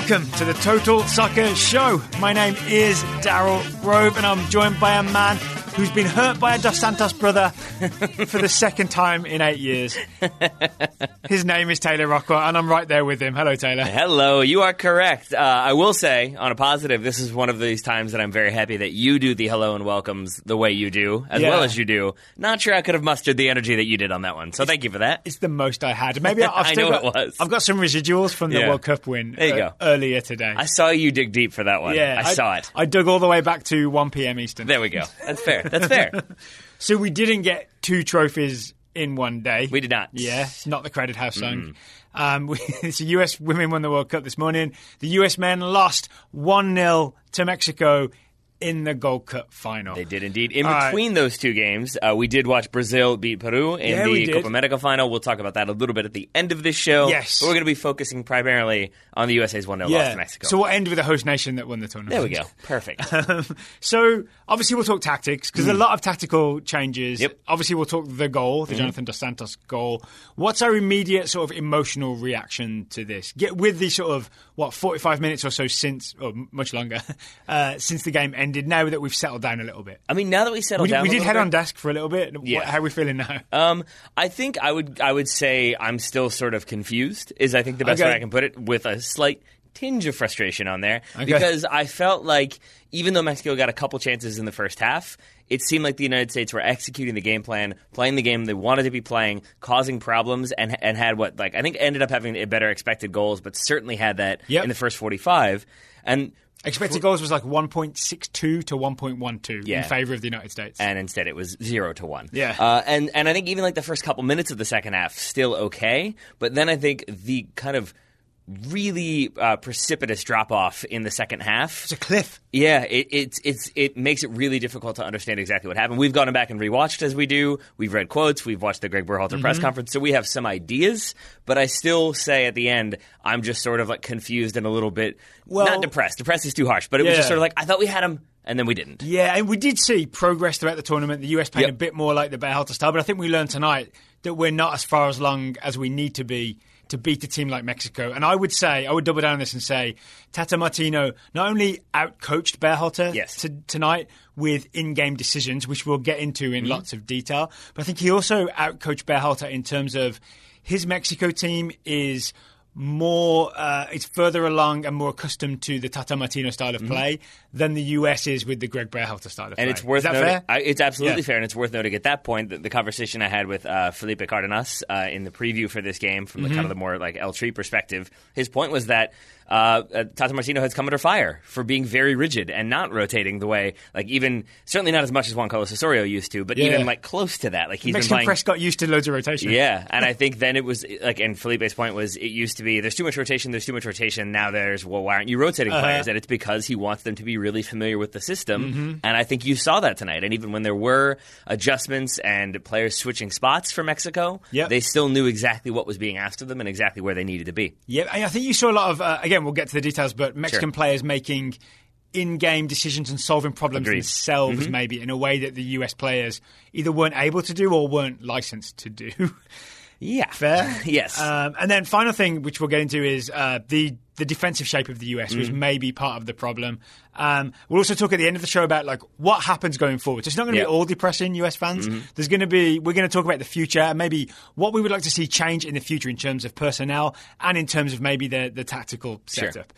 welcome to the Total Soccer Show. My name is Daryl Grove, and I'm joined by a man who's been hurt by a Dos Santos brother for the second time in eight years. His name is Taylor Rockwell, and I'm right there with him. Hello, Taylor. Hello, you are correct. Uh, I will say, on a positive, this is one of these times that I'm very happy that you do the hello and welcomes the way you do, as Yeah. well as you do. Not sure I could have mustered the energy that you did on that one, so thank you for that. It's the most I had. Maybe I've I know got, it was. I've got some residuals from the Yeah. World Cup win There you uh, go. earlier today. I saw you dig deep for that one. yeah, I, saw it. I dug all the way back to 1 p.m. Eastern. There we go. That's fair. That's fair. So we didn't get two trophies in one day. We did not. Yeah, not the credit house song. Um, we, the US women won the World Cup this morning. The US men lost 1 0 to Mexico in the Gold Cup final. They did indeed. In right. between those two games, uh, we did watch Brazil beat Peru in Yeah, the. Copa America final. We'll talk about that a little bit at the end of this show. Yes. But we're going to be focusing primarily on the USA's 1 0 loss to Mexico. So we'll end with the host nation that won the tournament. there we go. Perfect. Um, so obviously we'll talk tactics because there's a lot of tactical changes. Mm. Yep. Obviously we'll talk the goal, the Jonathan dos Santos goal. What's our immediate sort of emotional reaction to this? Get with the sort of what forty five minutes or so since, or much longer, uh, since the game ended. Now that we've settled down a little bit, I mean, now that we settled we, down, we did head bit- on desk for a little bit. Yeah. What, how are we feeling now? Um, I think I would I would say I'm still sort of confused. Is I think the best Okay. way I can put it with a slight tinge of frustration on there Okay. because I felt like even though Mexico got a couple chances in the first half, it seemed like the United States were executing the game plan, playing the game they wanted to be playing, causing problems, and and had what like I think ended up having a better expected goals, but certainly had that Yep. in the first 45. And Expected goals was like one point six two to one point one two Yeah. in favor of the United States. and instead it was zero to one. Yeah. Uh, and and I think even like the first couple minutes of the second half still okay, but then I think the kind of really uh, precipitous drop off in the second half. it's a cliff. Yeah, it, it's it's it makes it really difficult to understand exactly what happened. We've gone back and rewatched as we do. We've read quotes. We've watched the Greg Berhalter Mm-hmm. press conference, so we have some ideas. But I still say at the end, I'm just sort of like confused and a little bit Well- not depressed. Depressed is too harsh, but it was just sort of like I thought we had him, and then we didn't. Yeah, and we did see progress throughout the tournament. The US playing Yep. a bit more like the Berhalter style, but I think we learned tonight that we're not as far as long as we need to be to beat a team like Mexico. And I would say, I would double down on this and say, Tata Martino not only outcoached Berhalter Yes. to, tonight with in-game decisions, which we'll get into Mm-hmm. in lots of detail, but I think he also outcoached Berhalter in terms of his Mexico team is more uh, it's further along and more accustomed to the Tata Martino style of play than the US is with the Greg Berhalter style of play. Mm-hmm. And it's worth is that noting. fair? I, it's absolutely Yeah. fair, and it's worth noting at that point that the conversation I had with uh, Felipe Cardenas uh, in the preview for this game, from the kind of the more like El Tri perspective, his point was that uh, uh, Tata Martino has come under fire for being very rigid and not rotating the way, like even certainly not as much as Juan Carlos Osorio used to, but Yeah. even like close to that. Like he's Mexican been playing. press got used to loads of rotation. Yeah, and I think then it was like, and Felipe's point was, it used to be there's too much rotation, there's too much rotation. Now there's well, why aren't you rotating Uh-huh. players? And it's because he wants them to be really familiar with the system. Mm-hmm. And I think you saw that tonight. And even when there were adjustments and players switching spots for Mexico, Yep. they still knew exactly what was being asked of them and exactly where they needed to be. Yeah, I think you saw a lot of. Uh, again, we'll get to the details, but Mexican Sure. players making in-game decisions and solving problems Agreed. themselves, Mm-hmm. maybe in a way that the US players either weren't able to do or weren't licensed to do. Yeah, Fair. yes. Um, and then final thing, which we'll get into, is uh, the the defensive shape of the US was Mm-hmm. maybe part of the problem. Um, we'll also talk at the end of the show about like what happens going forward. So it's not going to. Mm-hmm. be all depressing, US fans. There's going to be we're going to talk about the future and maybe what we would like to see change in the future in terms of personnel and in terms of maybe the the tactical Sure. setup.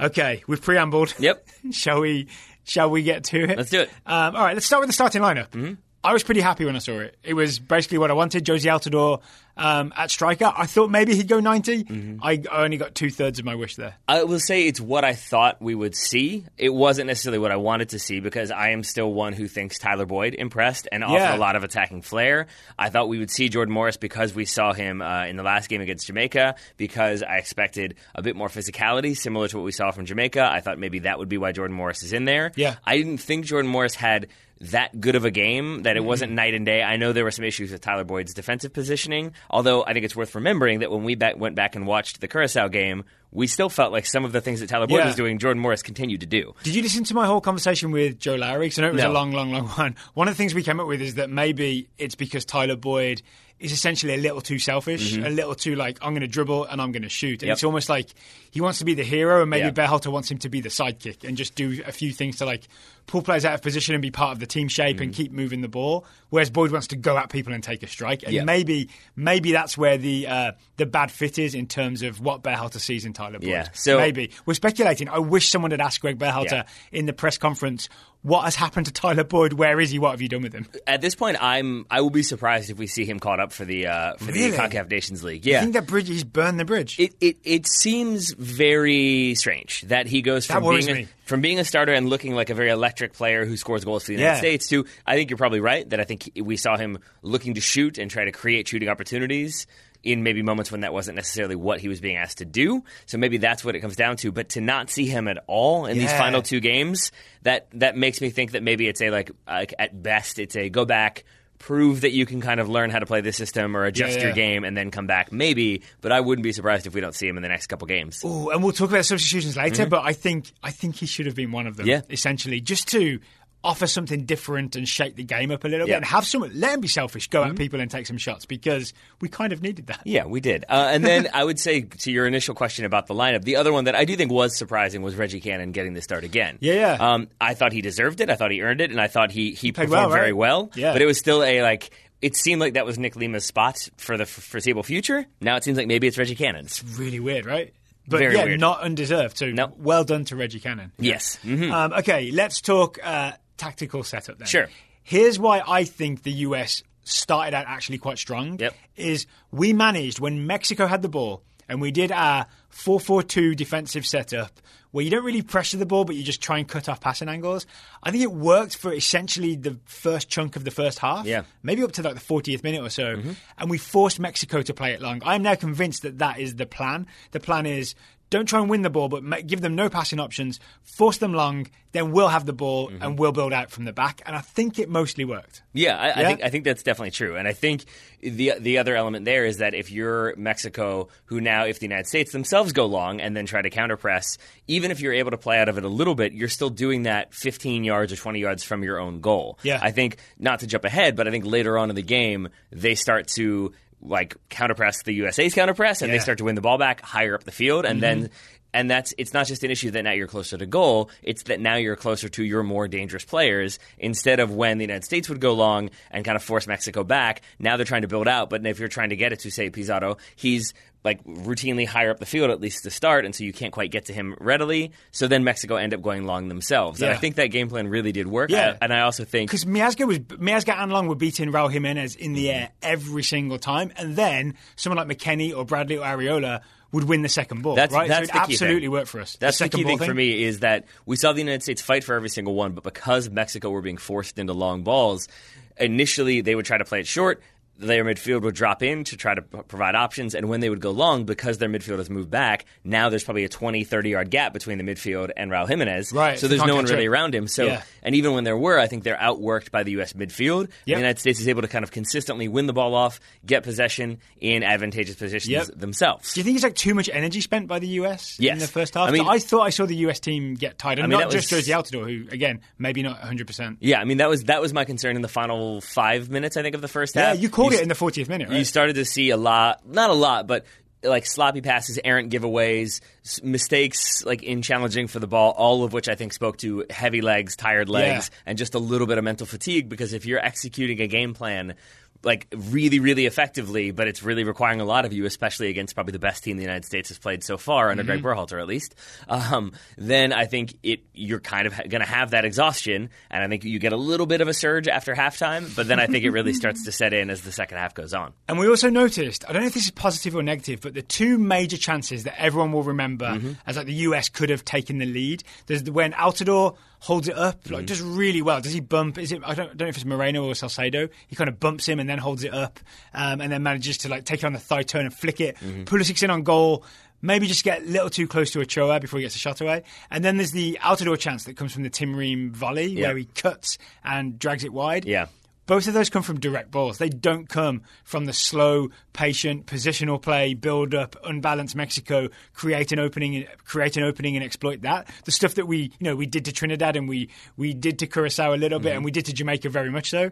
Okay, we've preambled. Yep. shall we? Shall we get to it? Let's do it. Um, all right, let's start with the starting lineup. Mm-hmm. I was pretty happy when I saw it. It was basically what I wanted. Jozy Altidore um, at striker. I thought maybe he'd go 90. Mm-hmm. I, only got two thirds of my wish there. I will say it's what I thought we would see. It wasn't necessarily what I wanted to see because I am still one who thinks Tyler Boyd impressed and offered Yeah. a lot of attacking flair. I thought we would see Jordan Morris because we saw him uh, in the last game against Jamaica because I expected a bit more physicality, similar to what we saw from Jamaica. I thought maybe that would be why Jordan Morris is in there. Yeah. I didn't think Jordan Morris had that good of a game that it mm-hmm. wasn't night and day. I know there were some issues with Tyler Boyd's defensive positioning, although I think it's worth remembering that when we back, went back and watched the Curacao game, we still felt like some of the things that Tyler Boyd Yeah. was doing, Jordan Morris continued to do. Did you listen to my whole conversation with Joe Lowry? Because I know it was No. a long, long, long one. One of the things we came up with is that maybe it's because Tyler Boyd is essentially a little too selfish, a little too like I'm going to dribble and I'm going to shoot. And Mm-hmm. Yep. it's almost like he wants to be the hero, and maybe Yeah. Berhalter wants him to be the sidekick and just do a few things to like pull players out of position and be part of the team shape and keep moving the ball. Whereas Boyd wants to go at people and take a strike. And. Yeah. maybe maybe that's where the uh, the bad fit is in terms of what Berhalter sees in Tyler Boyd. Yeah, so- maybe we're speculating. I wish someone had asked Greg Berhalter Yeah. in the press conference. What has happened to Tyler Boyd? Where is he? What have you done with him? At this point, I'm I will be surprised if we see him caught up for the uh, for Really? the Concacaf Nations League. Yeah, I think that bridge he's burned the bridge. it, it it seems very strange that he goes from being a, me. From being a starter and looking like a very electric player who scores goals for the United Yeah. States to I think you're probably right that I think we saw him looking to shoot and try to create shooting opportunities in maybe moments when that wasn't necessarily what he was being asked to do. So maybe that's what it comes down to. But to not see him at all in these final two games, that that makes me think that maybe it's a like, like at best it's a go back. Prove that you can kind of learn how to play the system or adjust Yeah, your game and then come back, maybe. But I wouldn't be surprised if we don't see him in the next couple games. Oh, and we'll talk about substitutions later, but I think I think he should have been one of them. Mm-hmm. Yeah. essentially, just to offer something different and shake the game up a little Yeah. Mm-hmm. bit and have someone let him be selfish, go at people and take some shots because we kind of needed that. Yeah, we did. Uh, and then I would say to your initial question about the lineup, the other one that I do think was surprising was Reggie Cannon getting the start again. Yeah, yeah. Um, I thought he deserved it. I thought he earned it, and I thought he he, played performed well, right? very well. Yeah. But it was still a like. It seemed like that was Nick Lima's spot for the foreseeable future. Now it seems like maybe it's Reggie Cannon's. It's really weird, right? But Very yeah, weird. not undeserved. So No. well done to Reggie Cannon. Yes. Mhm. Um, okay, let's talk uh, tactical setup then. Sure. Here's why I think the US started out actually quite strong. Yep. Is we managed when Mexico had the ball and we did our 4-4-2 defensive setup where you don't really pressure the ball but you just try and cut off passing angles. I think it worked for essentially the first chunk of the first half. Yeah. Maybe up to like the 40th minute or so. Mm-hmm. And we forced Mexico to play it long. I'm now convinced that that is the plan. The plan is don't try and win the ball, but give them no passing options, force them long, then we'll have the ball Mm-hmm. and we'll build out from the back. And I think it mostly worked. Yeah, I, I think I think that's definitely true, and I think the the other element there is that if you're Mexico, who now if the United States themselves go long and then try to counter press, even if you're able to play out of it a little bit, you're still doing that 15 yards or 20 yards from your own goal. Yeah. I think not to jump ahead, but I think later on in the game they start to like counter press the USA's counter press, and Yeah. they start to win the ball back higher up the field, and then. Mm-hmm. And that's it's not just an issue that now you're closer to goal, it's that now you're closer to your more dangerous players instead of when the United States would go long and kind of force Mexico back. Now they're trying to build out, but if you're trying to get it to say Pizarro, he's like routinely higher up the field at least to start, and so you can't quite get to him readily. So then Mexico end up going long themselves. And I think that game plan really did work. Yeah. And I also think Because Miazga was Miazga and Long were beating Raul Jimenez in the air mm-hmm. every single time, and then someone like McKennie or Bradley or Arriola would win the second ball. That's, right? that's so the it absolutely thing. worked for us. That's the, second key ball thing, for me is that we saw the United States fight for every single one, but because Mexico were being forced into long balls, initially they would try to play it short. Their midfield would drop in to try to provide options, and when they would go long, because their midfield has moved back, now there's probably a 20, 30 yard gap between the midfield and Raul Jimenez. Right, So there's no one really around him. So, Yeah. and even when there were, I think they're outworked by the U.S. midfield. Yep. The United States is able to kind of consistently win the ball off, get possession in advantageous positions Yep. themselves. Do you think it's like too much energy spent by the US in the first half? I mean- I thought I saw the US team get tired, and I mean, not just was- Jozy Altidore, who again maybe not 100. percent Yeah, I mean that was that was my concern in the final five minutes. I think of the first half. Yeah, you called s- it in the 40th minute, right? You started to see a lot, not a lot, but like sloppy passes, errant giveaways, mistakes like in challenging for the ball, all of which I think spoke to heavy legs, tired legs, Yeah. and just a little bit of mental fatigue. Because if you're executing a game plan like really, really effectively, but it's really requiring a lot of you, especially against probably the best team the United States has played so far under Greg Mm-hmm. Berhalter, at least. Um, then I think it you're kind of ha- going to have that exhaustion, and I think you get a little bit of a surge after halftime. But then I think it really starts to set in as the second half goes on. And we also noticed, I don't know if this is positive or negative, but the two major chances that everyone will remember Mm-hmm. as like the US could have taken the lead. There's the, when Altidore holds it up, like does really well. Does he bump? Is it? I don't, I don't know if it's Moreno or Salcedo. He kind of bumps him and then holds it up, um, and then manages to like take it on the thigh turn and flick it. Mm-hmm. Pulisic's in on goal. Maybe just get a little too close to Ochoa before he gets a shot away. And then there's the Altidore chance that comes from the Tim Ream volley Yeah. where he cuts and drags it wide. Yeah. Both of those come from direct balls. They don't come from the slow, patient, positional play, build up, unbalanced Mexico, create an opening, create an opening and exploit that. The stuff that we, you know, we did to Trinidad and we we did to Curacao a little bit mm-hmm. and we did to Jamaica very much so.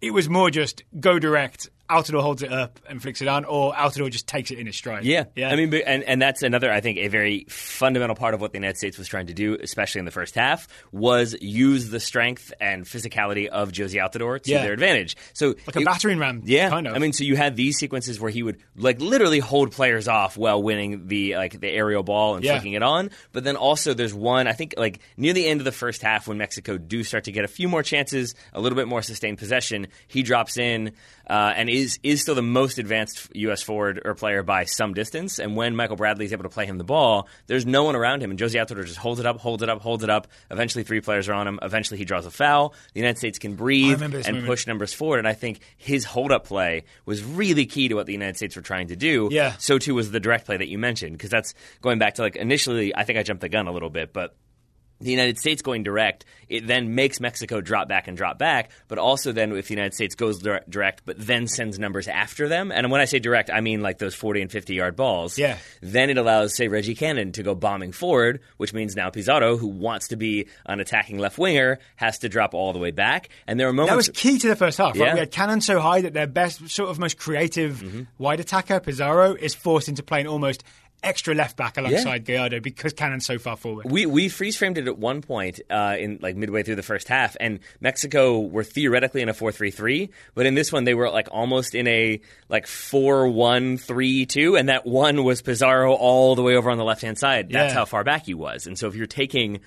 It was more just go direct, Altidore holds it up and flicks it on, or Altidore just takes it in his stride. Yeah, yeah. I mean, and and that's another, I think, a very fundamental part of what the United States was trying to do, especially in the first half, was use the strength and physicality of Jozy Altidore to Yeah. their advantage. So like a battering ram. Yeah, kind of. I mean, so you had these sequences where he would like literally hold players off while winning the like the aerial ball and Yeah. flicking it on. But then also there's one I think like near the end of the first half when Mexico do start to get a few more chances, a little bit more sustained possession. He drops in uh, and is is still the most advanced U.S. forward or player by some distance. And when Michael Bradley is able to play him the ball, there's no one around him, and Jozy Altidore just holds it up, holds it up, holds it up. Eventually, three players are on him. Eventually, he draws a foul. The United States can breathe and push numbers forward. And I think his hold up play was really key to what the United States were trying to do. Yeah. So too was the direct play that you mentioned because that's going back to like initially. I think I jumped the gun a little bit, but the United States going direct, it then makes Mexico drop back and drop back. But also, then if the United States goes direct, but then sends numbers after them, and when I say direct, I mean like those 40 and 50 yard balls. Yeah. Then it allows, say, Reggie Cannon to go bombing forward, which means now Pizarro, who wants to be an attacking left winger, has to drop all the way back. And there are moments. That was key to the first half. Yeah. Mm-hmm. We had Cannon so high that their best, sort of most creative wide attacker, Pizarro, is forced into playing almost extra left back alongside Gallardo because Cannon's so far forward. We we freeze framed it at one point uh, in like midway through the first half, and Mexico were theoretically in a four three three, but in this one they were like almost in a like four one three two, and that one was Pizarro all the way over on the left hand side. That's Yeah. how far back he was, and so if you're taking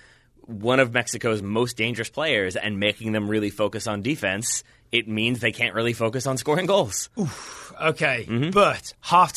one of Mexico's most dangerous players and making them really focus on defense, it means they can't really focus on scoring goals. Okay, Mm-hmm. but half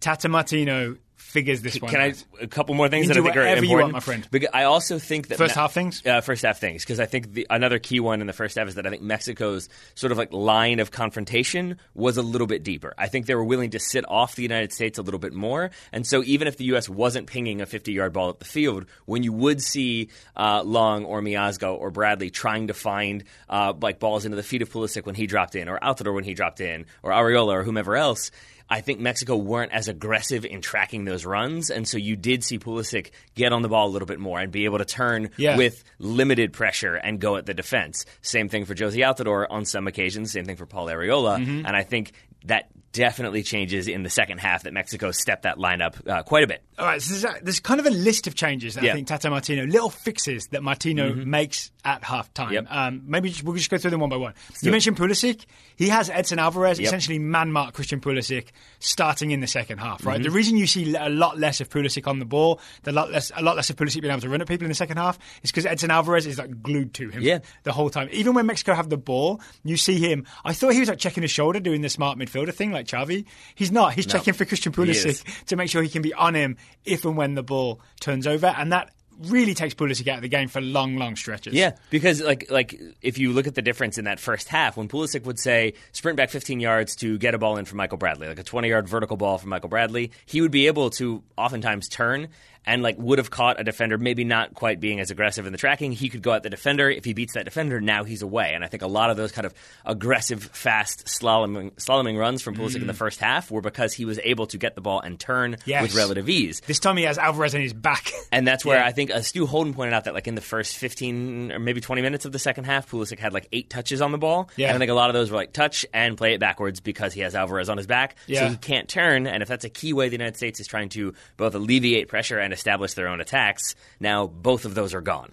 time, Tata Martino figures this one. Can I a couple more things that I can think are important, want, my friend. Because I also think that First half things? uh, first half things, because I think the, another key one in the first half is that I think Mexico's sort of like line of confrontation was a little bit deeper. I think they were willing to sit off the United States a little bit more, and so even if the U.S. wasn't pinging a 50-yard ball at the field, when you would see uh, Long or Miazga or Bradley trying to find uh, like balls into the feet of Pulisic when he dropped in, or Altidore when he dropped in, or Arriola or whomever else. I think Mexico weren't as aggressive in tracking those runs, and so you did see Pulisic get on the ball a little bit more and be able to turn Yeah. with limited pressure and go at the defense. Same thing for Jozy Altidore on some occasions. Same thing for Paul Arriola, Mm-hmm. and I think that definitely changes in the second half that Mexico stepped that lineup uh, quite a bit. All right, so there's, there's kind of a list of changes that I Yeah. think Tata Martino, little fixes that Martino makes at halftime. Yep. Um, maybe we'll just go through them one by one. You mentioned Pulisic. He has Edson Alvarez Yep. essentially man mark Christian Pulisic starting in the second half, Mm-hmm. right? The reason you see a lot less of Pulisic on the ball, the lot less, a lot less of Pulisic being able to run at people in the second half, is because Edson Alvarez is like glued to him Yeah. the whole time. Even when Mexico have the ball, you see him. I thought he was like checking his shoulder, doing the smart midfielder thing, like Xavi. He's not. He's checking for Christian Pulisic to make sure he can be on him if and when the ball turns over, and that really takes Pulisic out of the game for long, long stretches. Yeah, because like like if you look at the difference in that first half, when Pulisic would say sprint back 15 yards to get a ball in from Michael Bradley, like a 20 yard vertical ball from Michael Bradley, he would be able to oftentimes turn and like would have caught a defender, maybe not quite being as aggressive in the tracking. He could go at the defender. If he beats that defender, now he's away. And I think a lot of those kind of aggressive, fast slaloming, slaloming runs from Pulisic in the first half were because he was able to get the ball and turn Yes. with relative ease. This time he has Alvarez on his back. And that's where Yeah. I think uh, Stu Holden pointed out that like in the first 15 or maybe 20 minutes of the second half, Pulisic had like eight touches on the ball. Yeah. And I think a lot of those were like touch and play it backwards because he has Alvarez on his back. So he can't turn. And if that's a key way the United States is trying to both alleviate pressure and establish their own attacks, now both of those are gone.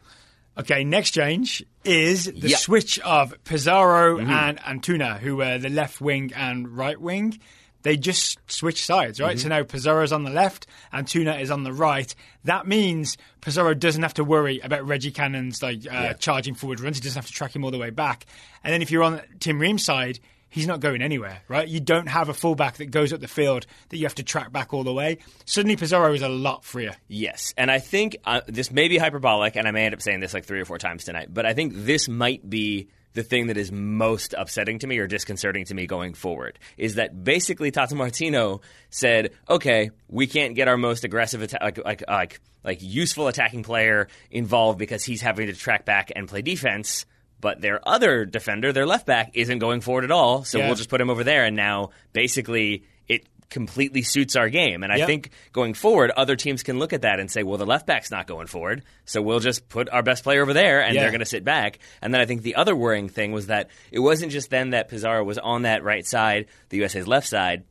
Okay, next change is the Yep. Mm-hmm. switch of Pizarro and Antuna, who were the left wing and right wing. They just switch sides, right? Mm-hmm. So now Pizarro's on the left, Antuna is on the right. That means Pizarro doesn't have to worry about Reggie Cannon's like uh, charging forward runs. He doesn't have to track him all the way back. And then if you're on Tim Ream's side, he's not going anywhere, right? You don't have a fullback that goes up the field that you have to track back all the way. Suddenly Pizarro is a lot freer. Yes, and I think uh, this may be hyperbolic, and I may end up saying this like three or four times tonight, but I think this might be the thing that is most upsetting to me or disconcerting to me going forward is that basically Tata Martino said, "Okay, we can't get our most aggressive, atta- like, like like like useful attacking player involved because he's having to track back and play defense." But their other defender, their left back, isn't going forward at all. So Yeah. we'll just put him over there. And now, basically, it completely suits our game. And I Yep. think going forward, other teams can look at that and say, well, the left back's not going forward, so we'll just put our best player over there and Yeah. they're going to sit back. And then I think the other worrying thing was that it wasn't just then that Pizarro was on that right side, the USA's left side,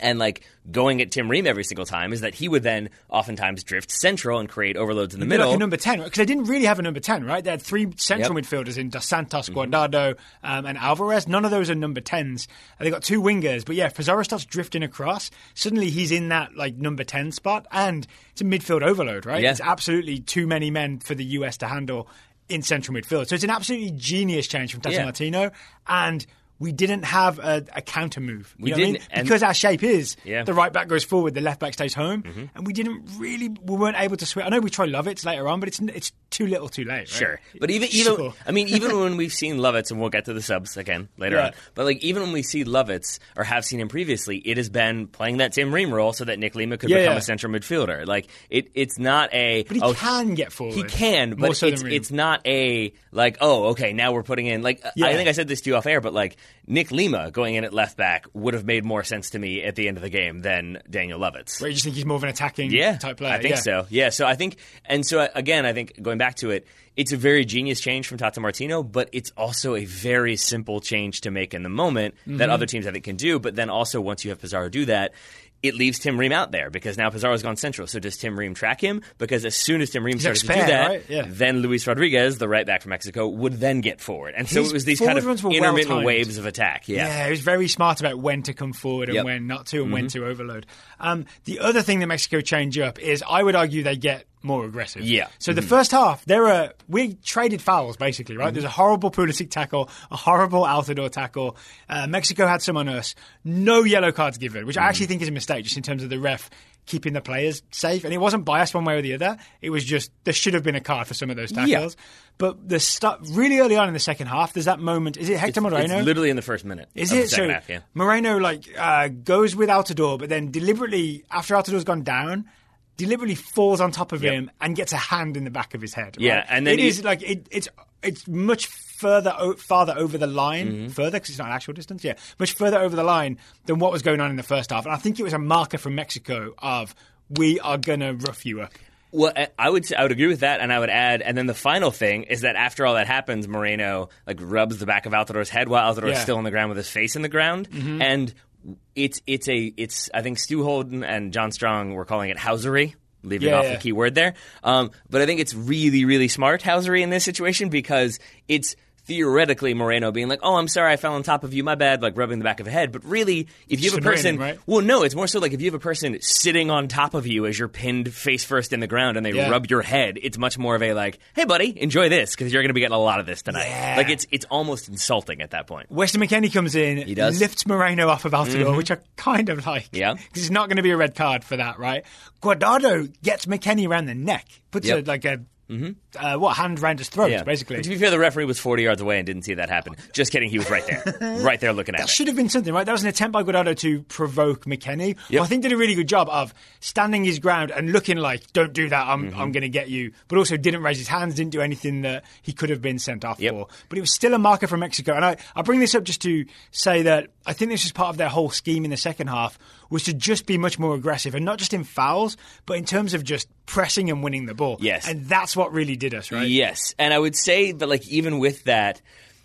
and like going at Tim Ream every single time is that he would then oftentimes drift central and create overloads in the Be middle. Like a number 10, because they didn't really have a number 10, right? They had three central Yep. midfielders in Dos Santos, Mm-hmm. Guardado, um, and Alvarez. None of those are number 10s. And they got two wingers. But yeah, if Pizarro starts drifting across, suddenly he's in that like number 10 spot, and it's a midfield overload, right? Yeah. It's absolutely too many men for the US to handle in central midfield. So it's an absolutely genius change from Tata Yeah. Martino. And we didn't have a, a counter move. We what I mean? didn't, because our shape is Yeah. Mm-hmm. the right back goes forward, the left back stays home, and we didn't really, we weren't able to switch. I know we tried Lovitz later on, but it's it's too little, too late. Right? Sure, but even even Sure. I mean, even when we've seen Lovitz, and we'll get to the subs again later Yeah. on. But like even when we see Lovitz or have seen him previously, it has been playing that Tim Ream role so that Nick Lima could Yeah, become a central midfielder. Like it, it's not a. But he oh, can get forward. He can, but it's it's not a like oh okay now we're putting in like. I think I said this to you off air, but like Nick Lima going in at left back would have made more sense to me at the end of the game than Daniel Lovitz. Where you just think he's more of an attacking Yeah, type player. I think yeah. so. Yeah, so I think, and so again, I think going back to it, it's a very genius change from Tata Martino, but it's also a very simple change to make in the moment Mm-hmm. that other teams I think can do. But then also once you have Pizarro do that. It leaves Tim Ream out there because now Pizarro's gone central. So does Tim Ream track him? Because as soon as Tim Ream started to do that, right? Yeah. then Luis Rodriguez, the right back from Mexico, would then get forward. And so it was these kind of intermittent well-timed. waves of attack. Yeah. Yeah, he was very smart about when to come forward and Yep. when not to, and when Mm-hmm. to overload. Um, the other thing that Mexico change up is, I would argue, they get more aggressive. Yeah. So Mm-hmm. the first half, there are we traded fouls basically, right? There's a horrible Pulisic tackle, a horrible Altidore tackle. Uh, Mexico had some on us. No yellow cards given, which I Mm-hmm. actually think is a mistake, just in terms of the ref keeping the players safe. And it wasn't biased one way or the other. It was just there should have been a card for some of those tackles. Yeah. But the stuff really early on in the second half, there's that moment. Is it Hector It's, Moreno? it's literally in the first minute. Is it The second so? half, yeah. Moreno like uh, goes with Altidore, but then deliberately after Altidore's gone down, deliberately falls on top of Yep. him and gets a hand in the back of his head. Yeah, right? and then it he- is like it, it's it's much further o- farther over the line, Mm-hmm. further because it's not an actual distance. Yeah, much further over the line than what was going on in the first half, and I think it was a marker from Mexico of we are gonna rough you up. Well, I- I would I would agree with that, and I would add, and then the final thing is that after all that happens, Moreno like rubs the back of Altidore's head while Altidore is Yeah. Mm-hmm. still on the ground with his face in the ground, and it's it's a it's I think Stu Holden and John Strong were calling it housery. Leaving Yeah, off yeah. the key word there, um, but I think it's really, really smart housery in this situation because it's theoretically Moreno being like, "Oh, I'm sorry, I fell on top of you, my bad," like rubbing the back of a head. But really, if you have a person, right? well, no, it's more so like if you have a person sitting on top of you as you're pinned face first in the ground and they Yeah. rub your head, it's much more of a like, hey, buddy, enjoy this because you're going to be getting a lot of this tonight. Yeah. Like it's it's almost insulting at that point. Weston McKennie comes in, He does. Mm-hmm. lifts Moreno off of Altidore, which I kind of like. Yeah. Because it's not going to be a red card for that, right? Guardado gets McKennie around the neck, puts Yep. Mm-hmm. a, like a, uh, what, hand around his throat, basically. But to be fair, the referee was 40 yards away and didn't see that happen. Just kidding, he was right there, right there looking at That it. should have been something, right? That was an attempt by Guardado to provoke McKennie. who Yep. I think did a really good job of standing his ground and looking like, don't do that, I'm, Mm-hmm. I'm going to get you. But also didn't raise his hands, didn't do anything that he could have been sent off Yep. for. But it was still a marker from Mexico. And I, I bring this up just to say that I think this was part of their whole scheme in the second half was to just be much more aggressive and not just in fouls, but in terms of just pressing and winning the ball. Yes. And that's what really did us, right? Yes, and I would say that like even with that,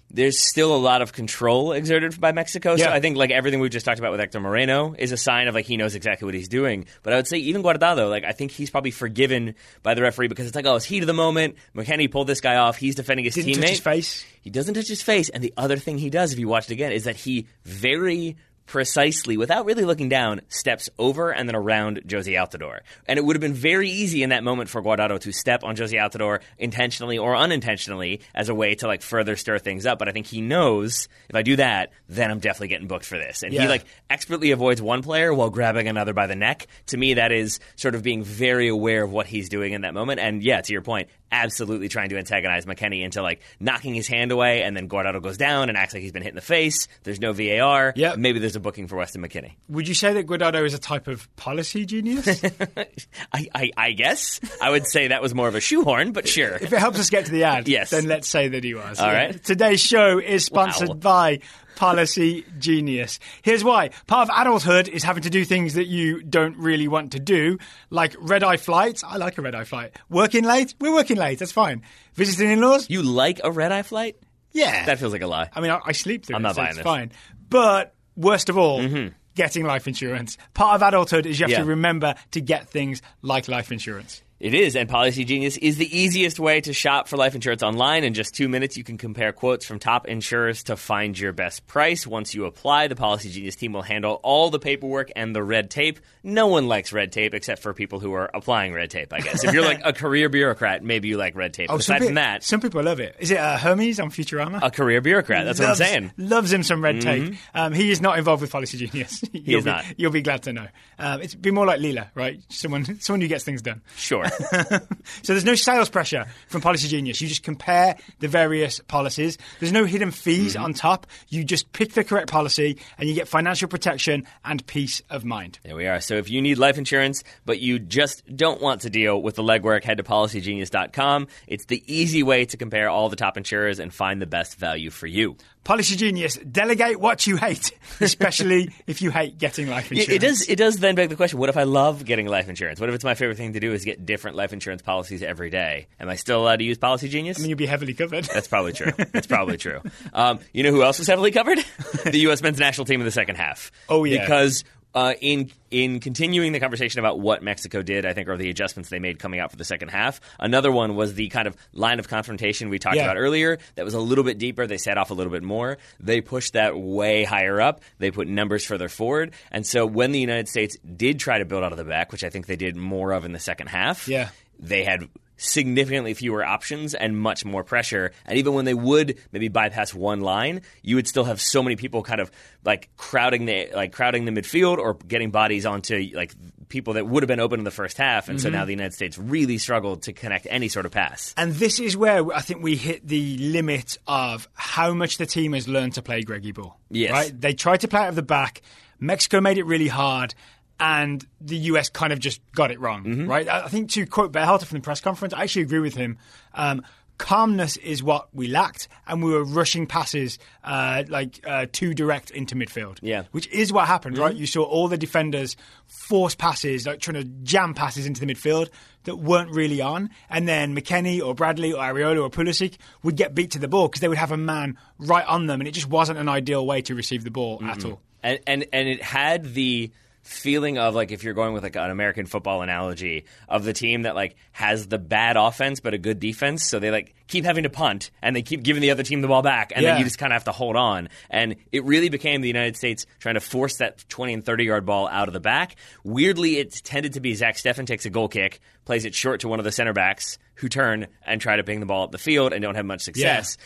there's still a lot of control exerted by Mexico. So Yeah. I think like everything we've just talked about with Hector Moreno is a sign of like he knows exactly what he's doing. But I would say even Guardado, like I think he's probably forgiven by the referee because it's like oh it's heat of the moment. McKennie pulled this guy off. He's defending his Didn't teammate. touch his face. He doesn't touch his face. And the other thing he does, if you watch it again, is that he very precisely, without really looking down, steps over and then around Jozy Altidore. And it would have been very easy in that moment for Guardado to step on Jozy Altidore intentionally or unintentionally as a way to like further stir things up. But I think he knows if I do that, then I'm definitely getting booked for this. And he like expertly avoids one player while grabbing another by the neck. To me, that is sort of being very aware of what he's doing in that moment. And yeah, to your point, absolutely trying to antagonize McKennie into like knocking his hand away, and then Guardado goes down and acts like he's been hit in the face. There's no VAR. Yeah. maybe there's a booking for Weston McKennie. Would you say that Guardado is a type of policy genius? I, I, I guess I would say that was more of a shoehorn, but sure. If it helps us get to the ad, Yes. then let's say that he was. All Yeah. right. Today's show is sponsored Wow. by policy genius. Here's why. Part of adulthood is having to do things that you don't really want to do, like red eye flights. I like a red eye flight. Working late? We're working late. That's fine. Visiting in laws? You like a red eye flight? Yeah. That feels like a lie. I mean, I, I sleep through I'm it, not so buying it's this. fine. But worst of all, mm-hmm. getting life insurance. Part of adulthood is you have Yeah. to remember to get things like life insurance. It is, and Policy Genius is the easiest way to shop for life insurance online. In just two minutes, you can compare quotes from top insurers to find your best price. Once you apply, the Policy Genius team will handle all the paperwork and the red tape. No one likes red tape except for people who are applying red tape, I guess. if you're like a career bureaucrat, maybe you like red tape. some, Aside peo- from that, some people love it. Is it uh, Hermes on Futurama? a career bureaucrat. That's loves, what I'm saying. Mm-hmm. Loves him some red tape. Um, he is not involved with Policy Genius. You'll is be, not. You'll be glad to know. Um, it's be more like Leela, right? Someone, someone who gets things done. Sure. So there's no sales pressure from Policy Genius. You just compare the various policies. There's no hidden fees Mm-hmm. on top. You just pick the correct policy and you get financial protection and peace of mind. There we are. So if you need life insurance, but you just don't want to deal with the legwork, head to policygenius.com. It's the easy way to compare all the top insurers and find the best value for you. Policy Genius, delegate what you hate, especially if you hate getting life It, insurance. it does. It does then beg the question: What if I love getting life insurance? What if it's my favorite thing to do is get different life insurance policies every day? Am I still allowed to use Policy Genius? I mean, you'll be heavily covered. That's probably true. That's probably true. Um, you know who else was heavily covered? the U.S. men's national team in the second half. Oh, yeah. Because uh, in in continuing the conversation about what Mexico did, I think, or the adjustments they made coming out for the second half, another one was the kind of line of confrontation we talked Yeah. about earlier. That was a little bit deeper. They set off a little bit more. They pushed that way higher up. They put numbers further forward. And so when the United States did try to build out of the back, which I think they did more of in the second half, Yeah. they had significantly fewer options and much more pressure. And even when they would maybe bypass one line, you would still have so many people kind of like crowding the like crowding the midfield or getting bodies onto like people that would have been open in the first half. And so mm-hmm. now the United States really struggled to connect any sort of pass. And this is where I think we hit the limit of how much the team has learned to play Greggy ball. Yes. Right? They tried to play out of the back. Mexico made it really hard. And the US kind of just got it wrong, Mm-hmm. right? I think to quote Berhalter from the press conference, I actually agree with him. Um, calmness is what we lacked, and we were rushing passes uh, like uh, too direct into midfield. Yeah. which is what happened, right? You saw all the defenders force passes, like trying to jam passes into the midfield that weren't really on, and then McKennie or Bradley or Arriola or Pulisic would get beat to the ball because they would have a man right on them, and it just wasn't an ideal way to receive the ball at all. and and and it had the feeling of like if you're going with like an American football analogy of the team that like has the bad offense but a good defense, so they like keep having to punt and they keep giving the other team the ball back, and Yeah. then you just kind of have to hold on. And it really became the United States trying to force that 20 and 30 yard ball out of the back. Weirdly, it tended to be Zach Steffen takes a goal kick, plays it short to one of the center backs who turn and try to ping the ball up the field and don't have much success.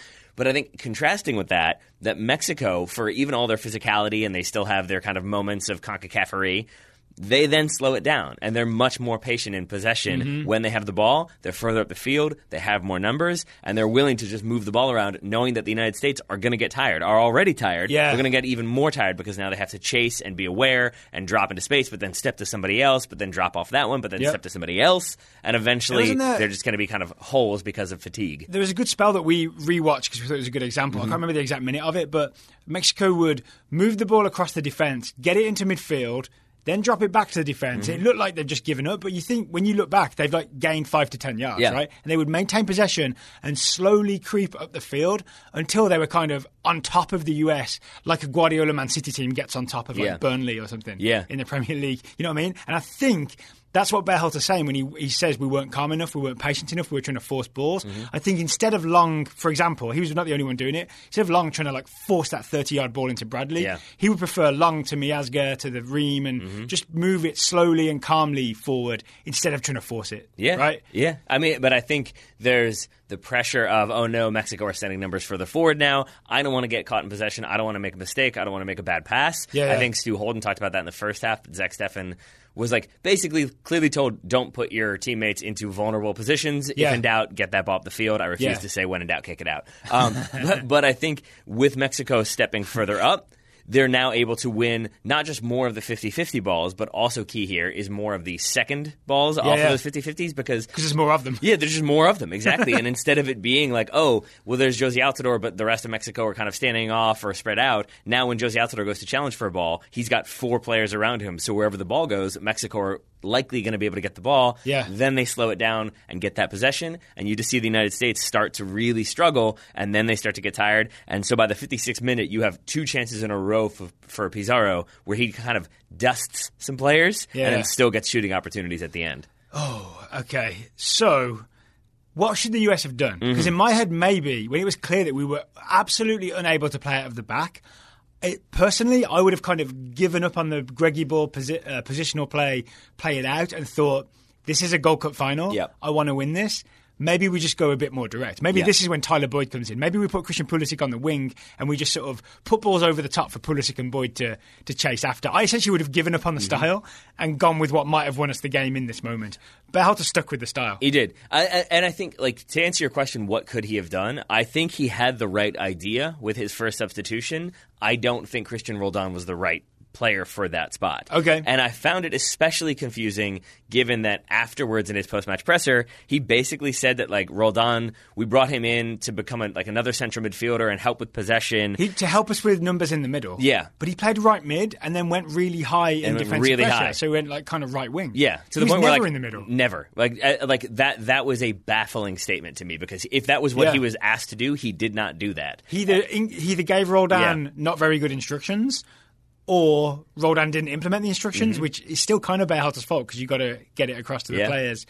But I think contrasting with that, that Mexico, for even all their physicality and they still have their kind of moments of CONCACAFery, they then slow it down and they're much more patient in possession Mm-hmm. when they have the ball. They're further up the field, they have more numbers, and they're willing to just move the ball around, knowing that the United States are going to get tired, are already tired. Yeah. They're going to get even more tired because now they have to chase and be aware and drop into space, but then step to somebody else, but then drop off that one, but then Yep. step to somebody else, and eventually Wasn't they're just going to be kind of holes because of fatigue. There was a good spell that we rewatched because we thought it was a good example. I can't remember the exact minute of it, but Mexico would move the ball across the defence, get it into midfield, then drop it back to the defense It mm-hmm. looked like they've just given up, but you think when you look back, they've like gained five to ten yards, Yeah. right? And they would maintain possession and slowly creep up the field until they were kind of on top of the US, like a Guardiola Man City team gets on top of like Yeah. Burnley or something Yeah. in the Premier League. You know what I mean? And I think that's what Berhalter's saying when he, he says we weren't calm enough, we weren't patient enough, we were trying to force balls. Mm-hmm. I think instead of Long, for example, he was not the only one doing it. Instead of Long trying to like force that 30 yard ball into Bradley, Yeah. he would prefer Long to Miazga, to the Ream, and Mm-hmm. just move it slowly and calmly forward instead of trying to force it. Yeah. Right? Yeah. I mean, but I think there's the pressure of, oh no, Mexico are sending numbers further forward now. I don't want to get caught in possession. I don't want to make a mistake. I don't want to make a bad pass. Yeah, I think Stu Holden talked about that in the first half. Zach Steffen was like basically clearly told, don't put your teammates into vulnerable positions. Yeah. If in doubt, get that ball up the field. I refuse Yeah. to say when in doubt, kick it out. Um, but, but I think with Mexico stepping further up, they're now able to win not just more of the 50-50 balls, but also key here is more of the second balls off yeah. of those 50-50s because Because there's more of them. yeah, there's just more of them, exactly. and instead of it being like, oh, well, there's Jozy Altidore, but the rest of Mexico are kind of standing off or spread out. Now, when Jozy Altidore goes to challenge for a ball, he's got four players around him. So wherever the ball goes, Mexico are likely going to be able to get the ball. Yeah. Then they slow it down and get that possession, and you just see the United States start to really struggle, and then they start to get tired. And so by the 56th minute, you have two chances in a row for, for Pizarro where he kind of dusts some players Yeah. and then still gets shooting opportunities at the end. Oh, okay, so what should the US have done? Mm-hmm. Because in my head, maybe when it was clear that we were absolutely unable to play out of the back, it, personally, I would have kind of given up on the Greggy ball posi- uh, positional play, play it out, and thought this is a Gold Cup final. Yep. I want to win this. Maybe we just go a bit more direct. Maybe Yeah. this is when Tyler Boyd comes in. Maybe we put Christian Pulisic on the wing and we just sort of put balls over the top for Pulisic and Boyd to, to chase after. I essentially would have given up on the Mm-hmm. style and gone with what might have won us the game in this moment. Berhalter stuck with the style. He did, I, I, and I think, like to answer your question, what could he have done? I think he had the right idea with his first substitution. I don't think Cristian Roldan was the right player for that spot. Okay. and I found it especially confusing given that afterwards in his post-match presser, he basically said that like Roldan, we brought him in to become a, like another central midfielder and help with possession. He, to help us with numbers in the middle. Yeah. But he played right mid and then went really high in defensive really pressure. high. So he went like kind of right wing. Yeah, to he the point where never like in the middle. never like uh, like that. That was a baffling statement to me because if that was what Yeah. he was asked to do, he did not do that. He either, he either gave Roldan Yeah. not very good instructions or Roldan didn't implement the instructions, which is still kind of Berhalter's fault because you've got to get it across to the Mm-hmm. Yeah. players.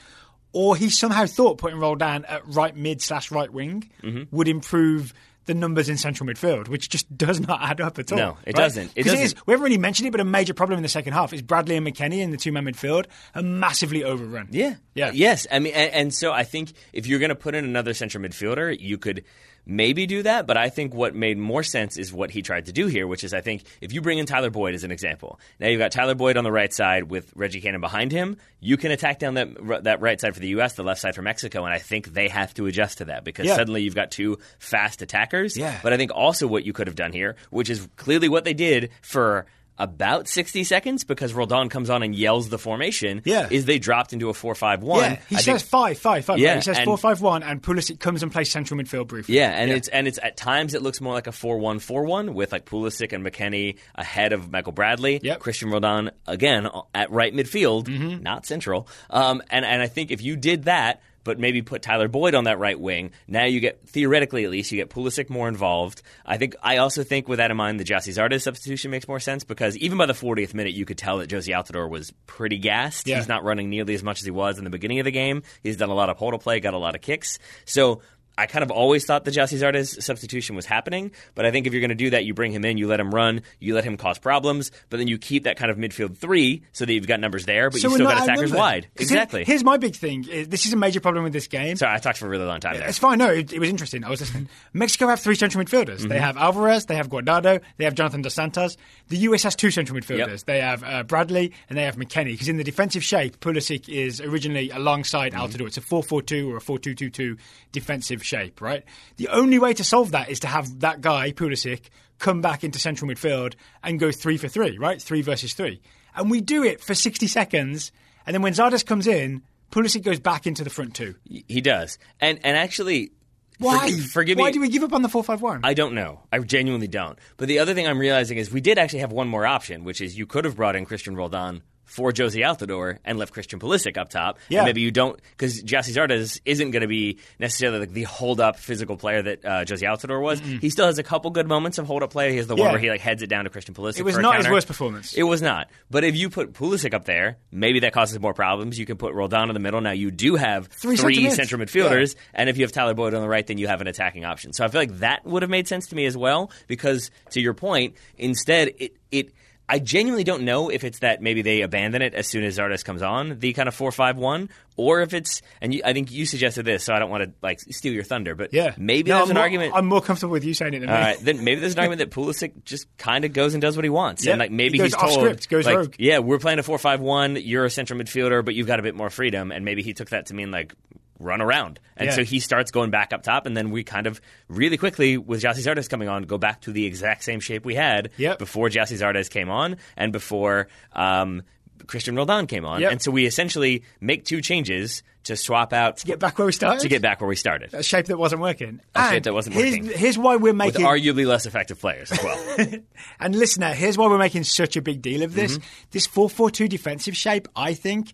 Or he somehow thought putting Roldan at right mid slash right wing Mm-hmm. would improve the numbers in central midfield, which just does not add up at all. No, it right? doesn't. It doesn't. is- we haven't really mentioned it, but a major problem in the second half is Bradley and McKennie in the two man midfield are massively overrun. Yeah. Yeah. Yes. I mean, and, and so I think if you're going to put in another central midfielder, you could maybe do that. But I think what made more sense is what he tried to do here, which is I think if you bring in Tyler Boyd as an example, now you've got Tyler Boyd on the right side with Reggie Cannon behind him. You can attack down that that right side for the U.S., the left side for Mexico, and I think they have to adjust to that because Yeah. suddenly you've got two fast attackers. Yeah. But I think also what you could have done here, which is clearly what they did for. About 60 seconds because Roldan comes on and yells the formation. Yeah. Is they dropped into a 4 5 1. Yeah, he says five, five, five. Yeah, right? he says and- four, five, one, and Pulisic comes and plays central midfield briefly. Yeah, and it's and it's at times it looks more like a 4-1-4-1 with like Pulisic and McKennie ahead of Michael Bradley. Yep. Cristian Roldan again at right midfield, Mm-hmm. not central. Um, and and I think if you did that. But maybe put Tyler Boyd on that right wing. Now you get theoretically, at least, you get Pulisic more involved. I think. I also think, with that in mind, the Gyasi Zardes substitution makes more sense because even by the 40th minute, you could tell that Jozy Altidore was pretty gassed. Yeah. He's not running nearly as much as he was in the beginning of the game. He's done a lot of hold play, got a lot of kicks. So I kind of always thought the Gyasi Zardes substitution was happening, but I think if you're going to do that, you bring him in, you let him run, you let him cause problems, but then you keep that kind of midfield three so that you've got numbers there, but you we're still got attackers wide. Exactly. Here's my big thing. This is a major problem with this game. Sorry, I talked for a really long time there. It's fine. No, it, it was interesting. I was listening. Mexico have three central midfielders. Mm-hmm. They have Alvarez, they have Guardado, they have Jonathan Dos Santos. The US has two central midfielders. Yep. They have uh, Bradley and they have McKennie. Because in the defensive shape, Pulisic is originally alongside Mm-hmm. Altidore. It's a 4-4-2 or a 4-2-2-2 defensive shape, right? The only way to solve that is to have that guy, Pulisic, come back into central midfield and go three for three, right? Three versus three. And we do it for 60 seconds. And then when Zardes comes in, Pulisic goes back into the front two. he does. And and actually Why? forg- forgive Why me. do we give up on the 4-5-1? I don't know. I genuinely don't. But the other thing I'm realizing is we did actually have one more option, which is you could have brought in Cristian Roldan for Jozy Altidore and left Christian Pulisic up top. Yeah. And maybe you don't, because Gyasi Zardes isn't going to be necessarily like the hold up physical player that uh, Jozy Altidore was. He still has a couple good moments of hold up play. He has the one Yeah. where he like heads it down to Christian Pulisic. It was not his worst performance. It was not. But if you put Pulisic up there, maybe that causes more problems. You can put Roldan in the middle. Now you do have Three three, central midfielders, and if you have Tyler Boyd on the right, then you have an attacking option. So I feel like that would have made sense to me as well. Because to your point, instead it it. I genuinely don't know if it's that maybe they abandon it as soon as Zardes comes on, the kind of four five one, or if it's and you, I think you suggested this, so I don't want to like steal your thunder, but yeah. maybe No, there's I'm an more, argument. I'm more comfortable with you saying it than All me. right, then maybe there's an argument that Pulisic just kind of goes and does what he wants, Yeah, and like maybe he he's off told, script, goes like, rogue. yeah, we're playing a four-five-one. You're a central midfielder, but you've got a bit more freedom, and maybe he took that to mean like run around. And Yeah. so he starts going back up top, and then we kind of really quickly, with Gyasi Zardes coming on, go back to the exact same shape we had Yep. before Gyasi Zardes came on and before um, Cristian Roldan came on. Yep. And so we essentially make two changes to swap out to Get back where we started. to get back where we started. a shape that wasn't working. A shape that wasn't here's, working. Here's why we're making with arguably less effective players as well. And listener, here's why we're making such a big deal of this. Mm-hmm. This 4 4 2 defensive shape, I think,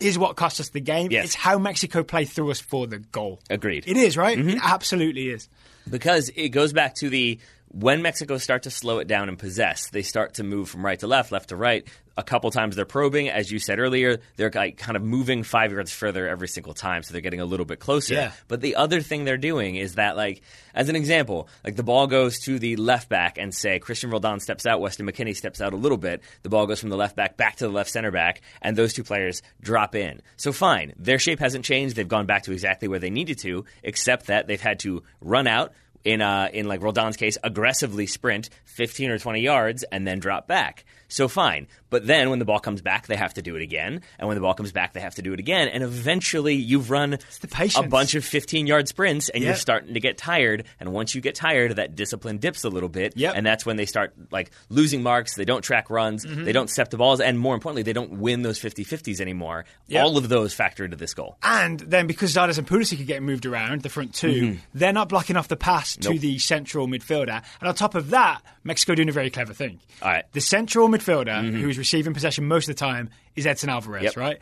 is what cost us the game. Yes. It's how Mexico play through us for the goal. Agreed. It is, right? Mm-hmm. It absolutely is. because it goes back to the when Mexico start to slow it down and possess, they start to move from right to left, left to right. A couple times they're probing, as you said earlier, they're like kind of moving five yards further every single time, so they're getting a little bit closer. Yeah. But the other thing they're doing is that, like, as an example, like the ball goes to the left back, and say Cristian Roldan steps out, Weston McKennie steps out a little bit. The ball goes from the left back back to the left center back, and those two players drop in. So fine, their shape hasn't changed. They've gone back to exactly where they needed to, except that they've had to run out in uh, in like Roldan's case, aggressively sprint 15 or 20 yards and then drop back. So fine, but then when the ball comes back, they have to do it again, and when the ball comes back, they have to do it again, and eventually you've run a bunch of 15 yard sprints, and you're starting to get tired. And once you get tired, that discipline dips a little bit, Yep. and that's when they start like losing marks. They don't track runs, Mm-hmm. they don't step the balls, and more importantly, they don't win those 50-50s anymore. Yep. All of those factor into this goal. And then because Zardes and Pulisic are getting moved around, the front 2 they're not blocking off the pass to Mm-hmm. The central midfielder. And on top of that, Mexico doing a very clever thing. All right. Mm-hmm. The central midfielder, who is receiving possession most of the time, is Edson Alvarez, Yep. right?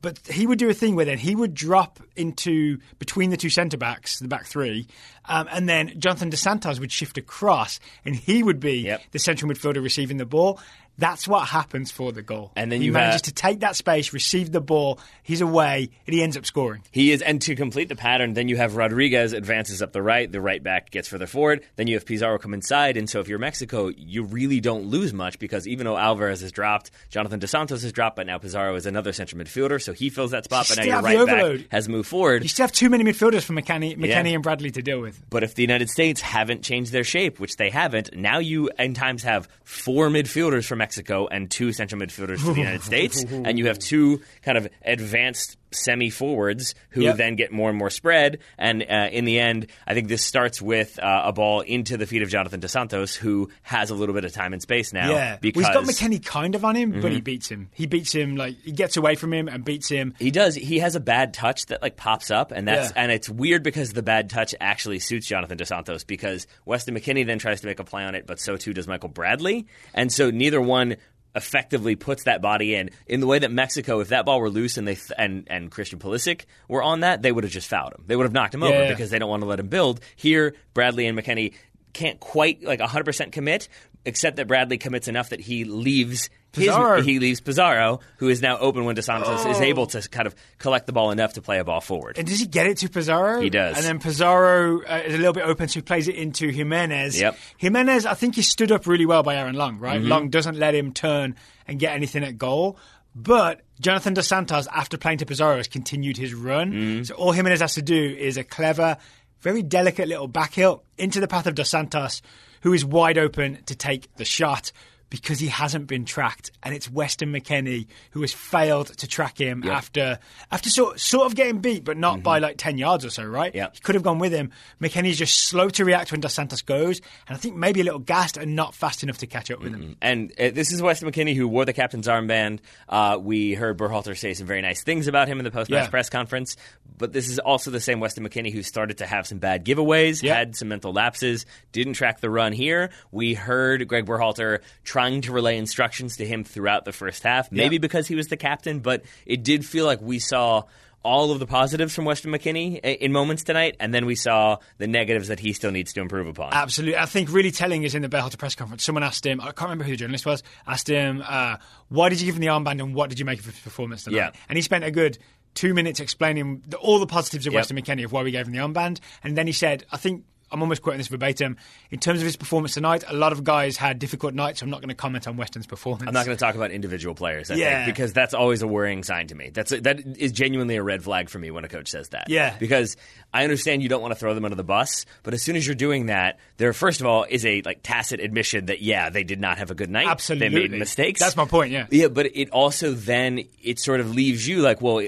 But he would do a thing where then he would drop into between the two centre backs, the back three, um, and then Jonathan Dos Santos would shift across, and he would be Yep. the central midfielder receiving the ball. That's what happens for the goal. And then he you manages have- to take that space, receive the ball, he's away, and he ends up scoring. He is, and to complete the pattern, then you have Rodriguez advances up the right, the right back gets further forward, then you have Pizarro come inside, and so if you're Mexico, you really don't lose much because even though Alvarez has dropped, Jonathan Dos Santos has dropped, but now Pizarro is another central midfielder, so he fills that spot, You but now your right the back overload. has moved forward. You still have too many midfielders for McKennie, McKennie Yeah. and Bradley to deal with. But if the United States haven't changed their shape, which they haven't, now you in times have four midfielders for Mexico and two central midfielders for the United States, and you have two kind of advanced semi forwards who Yep. then get more and more spread. And uh, in the end, I think this starts with uh, a ball into the feet of Jonathan Dos Santos, who has a little bit of time and space now. Yeah, because well, he's got McKennie kind of on him, but he beats him. He beats him like he gets away from him and beats him. He does. He has a bad touch that like pops up, and that's Yeah. and it's weird because the bad touch actually suits Jonathan Dos Santos because Weston McKennie then tries to make a play on it, but so too does Michael Bradley, and so neither one effectively puts that body in in the way that Mexico, if that ball were loose and they th- and and Christian Pulisic were on that, they would have just fouled him. They would have knocked him over Yeah. because they don't want to let him build. Here, Bradley and McKennie can't quite like 100% commit, except that Bradley commits enough that he leaves his, Pizarro. he leaves Pizarro, who is now open when DeSantis Santos is Oh. able to kind of collect the ball enough to play a ball forward. And does he get it to Pizarro? He does. And then Pizarro uh, is a little bit open, so he plays it into Jimenez. Yep. Mm-hmm. Jimenez, I think, he stood up really well by Aaron Long, right? Long doesn't let him turn and get anything at goal. But Jonathan Dos Santos, after playing to Pizarro, has continued his run. Mm-hmm. So all Jimenez has to do is a clever, very delicate little back heel into the path of Dos Santos, who is wide open to take the shot. Because he hasn't been tracked, and it's Weston McKennie who has failed to track him after after sort sort of getting beat, but not by like ten yards or so, right? Yeah. He could have gone with him. McKennie's just slow to react when Dos Santos goes, and I think maybe a little gassed and not fast enough to catch up with him. And uh, this is Weston McKennie who wore the captain's armband. Uh, we heard Berhalter say some very nice things about him in the post-match Yeah. press conference. But this is also the same Weston McKennie who started to have some bad giveaways, Yeah. had some mental lapses, didn't track the run here. We heard Greg Berhalter trying to relay instructions to him throughout the first half, maybe Yeah. because he was the captain, but it did feel like we saw all of the positives from Weston McKennie in moments tonight, and then we saw the negatives that he still needs to improve upon. Absolutely. I think really telling is in the Berhalter press conference. Someone asked him, I can't remember who the journalist was, asked him, uh, why did you give him the armband and what did you make of his performance tonight? Yeah. And he spent a good two minutes explaining the, all the positives of Yep. Weston McKennie of why we gave him the armband. And then he said, I think. I'm almost quoting this verbatim. In terms of his performance tonight, a lot of guys had difficult nights. So I'm not going to comment on Weston's performance. I'm not going to talk about individual players, I Yeah. think, because that's always a worrying sign to me. That's that is genuinely a red flag for me when a coach says that. Yeah. because I understand you don't want to throw them under the bus, but as soon as you're doing that, there first of all is a like tacit admission that yeah, they did not have a good night. Absolutely. they made mistakes. That's my point, yeah. Yeah, but it also then it sort of leaves you like, well.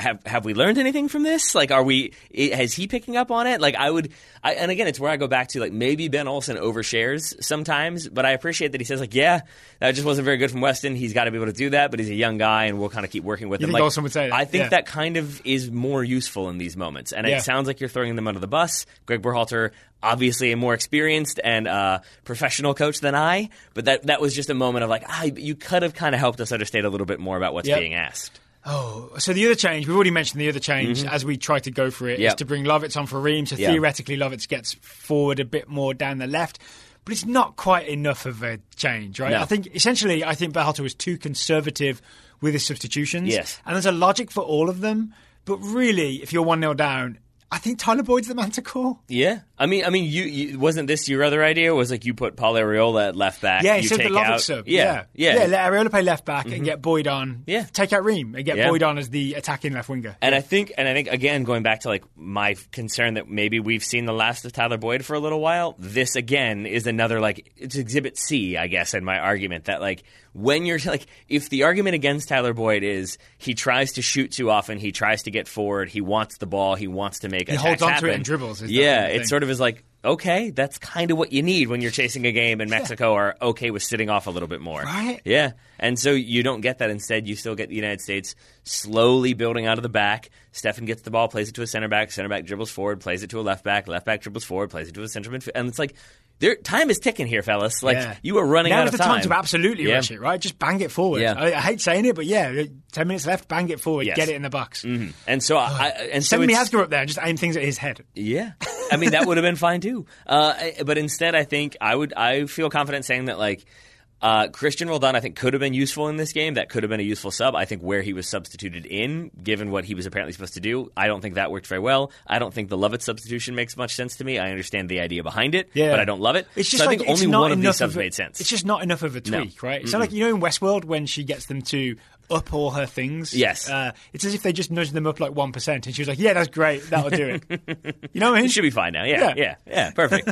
Have have we learned anything from this? Like, are we? Has he picking up on it? Like, I would. I, and again, it's where I go back to like maybe Ben Olsen overshares sometimes, but I appreciate that he says like, yeah, that just wasn't very good from Weston. He's got to be able to do that, but he's a young guy, and we'll kind of keep working with You him. like, Olsen would say that? I think Yeah. that kind of is more useful in these moments, and Yeah. it sounds like you're throwing them under the bus. Greg Berhalter, obviously a more experienced and uh, professional coach than I, but that that was just a moment of like, ah, you could have kind of helped us understand a little bit more about what's Yep. being asked. Oh, so the other change, we've already mentioned the other change mm-hmm. as we try to go for it, is Yep. to bring Lovitz on for Ream. So Yeah. theoretically, Lovitz gets forward a bit more down the left. But it's not quite enough of a change, right? No. I think essentially, I think Berhalter was too conservative with his substitutions. Yes. And there's a logic for all of them. But really, if you're 1 0 down, I think Tyler Boyd's the man to call. Yeah, I mean, I mean, you, you wasn't this your other idea? Was like you put Paul Arriola at left back? Yeah, you take out, sub. Yeah, yeah. yeah, let Arriola play left back and mm-hmm. get Boyd on. Yeah. Take out Ream and get Yeah. Boyd on as the attacking left winger. And I think, and I think again, going back to like my concern that maybe we've seen the last of Tyler Boyd for a little while. This again is another like it's Exhibit C, I guess, in my argument that like when you're like if the argument against Tyler Boyd is he tries to shoot too often, he tries to get forward, he wants the ball, he wants to make a, He holds onto it and dribbles, Yeah, thing. it sort of is like okay, that's kind of what you need when you're chasing a game, and Mexico are okay with sitting off a little bit more. Right. Yeah. And so you don't get that. Instead, you still get the United States slowly building out of the back. Stefan gets the ball, plays it to a center back. Center back dribbles forward, plays it to a left back. Left back dribbles forward, plays it to a center midfield. And it's like, there, time is ticking here, fellas. Like, Yeah. you are running now out is of the time. time to absolutely Yeah. rush it, right? Just bang it forward. Yeah. I, I hate saying it, but yeah, ten minutes left, bang it forward, Yes. get it in the box. Mhm. And so, I, and so Send it's- Miazga up there and just aim things at his head. Yeah, I mean that would have been fine too. Uh, but instead, I think I would. I feel confident saying that like uh, Cristian Roldan, I think could have been useful in this game. That could have been a useful sub. I think where he was substituted in, given what he was apparently supposed to do, I don't think that worked very well. I don't think the Lovitz substitution makes much sense to me. I understand the idea behind it, Yeah. but I don't love it. It's just so I like think it's only not one of these enough subs a, made sense. It's just not enough of a No. tweak, right? It's not like you know in Westworld when she gets them to up all her things. Yes. uh, it's as if they just nudged them up like one percent, and she was like, "Yeah, that's great, that'll do it." you know what I mean? it should be fine now. Yeah, Yeah. yeah, yeah, perfect.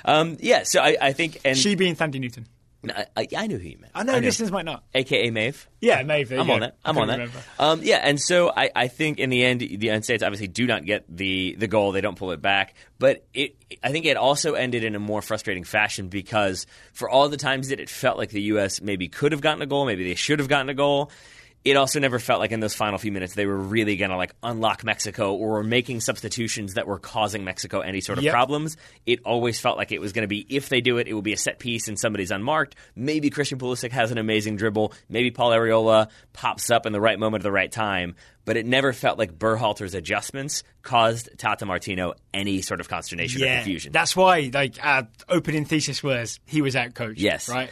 um, yeah, so I, I think, and She being Thandie Newton. I, I, I knew who you meant. I know knew. listeners might not. AKA Maeve. Yeah, maybe. I'm on that. I'm on that. Um, yeah, and so I, I think in the end, the United States obviously do not get the the goal. They don't pull it back, but it I think it also ended in a more frustrating fashion because for all the times that it felt like the U.S. maybe could have gotten a goal, maybe they should have gotten a goal. It also never felt like in those final few minutes they were really going to like unlock Mexico or making substitutions that were causing Mexico any sort of Yep. problems. It always felt like it was going to be if they do it, it will be a set piece and somebody's unmarked. Maybe Christian Pulisic has an amazing dribble. Maybe Paul Arriola pops up in the right moment at the right time. But it never felt like Berhalter's adjustments caused Tata Martino any sort of consternation or confusion. that's why. Like our opening thesis was he was out coached. Yes. right.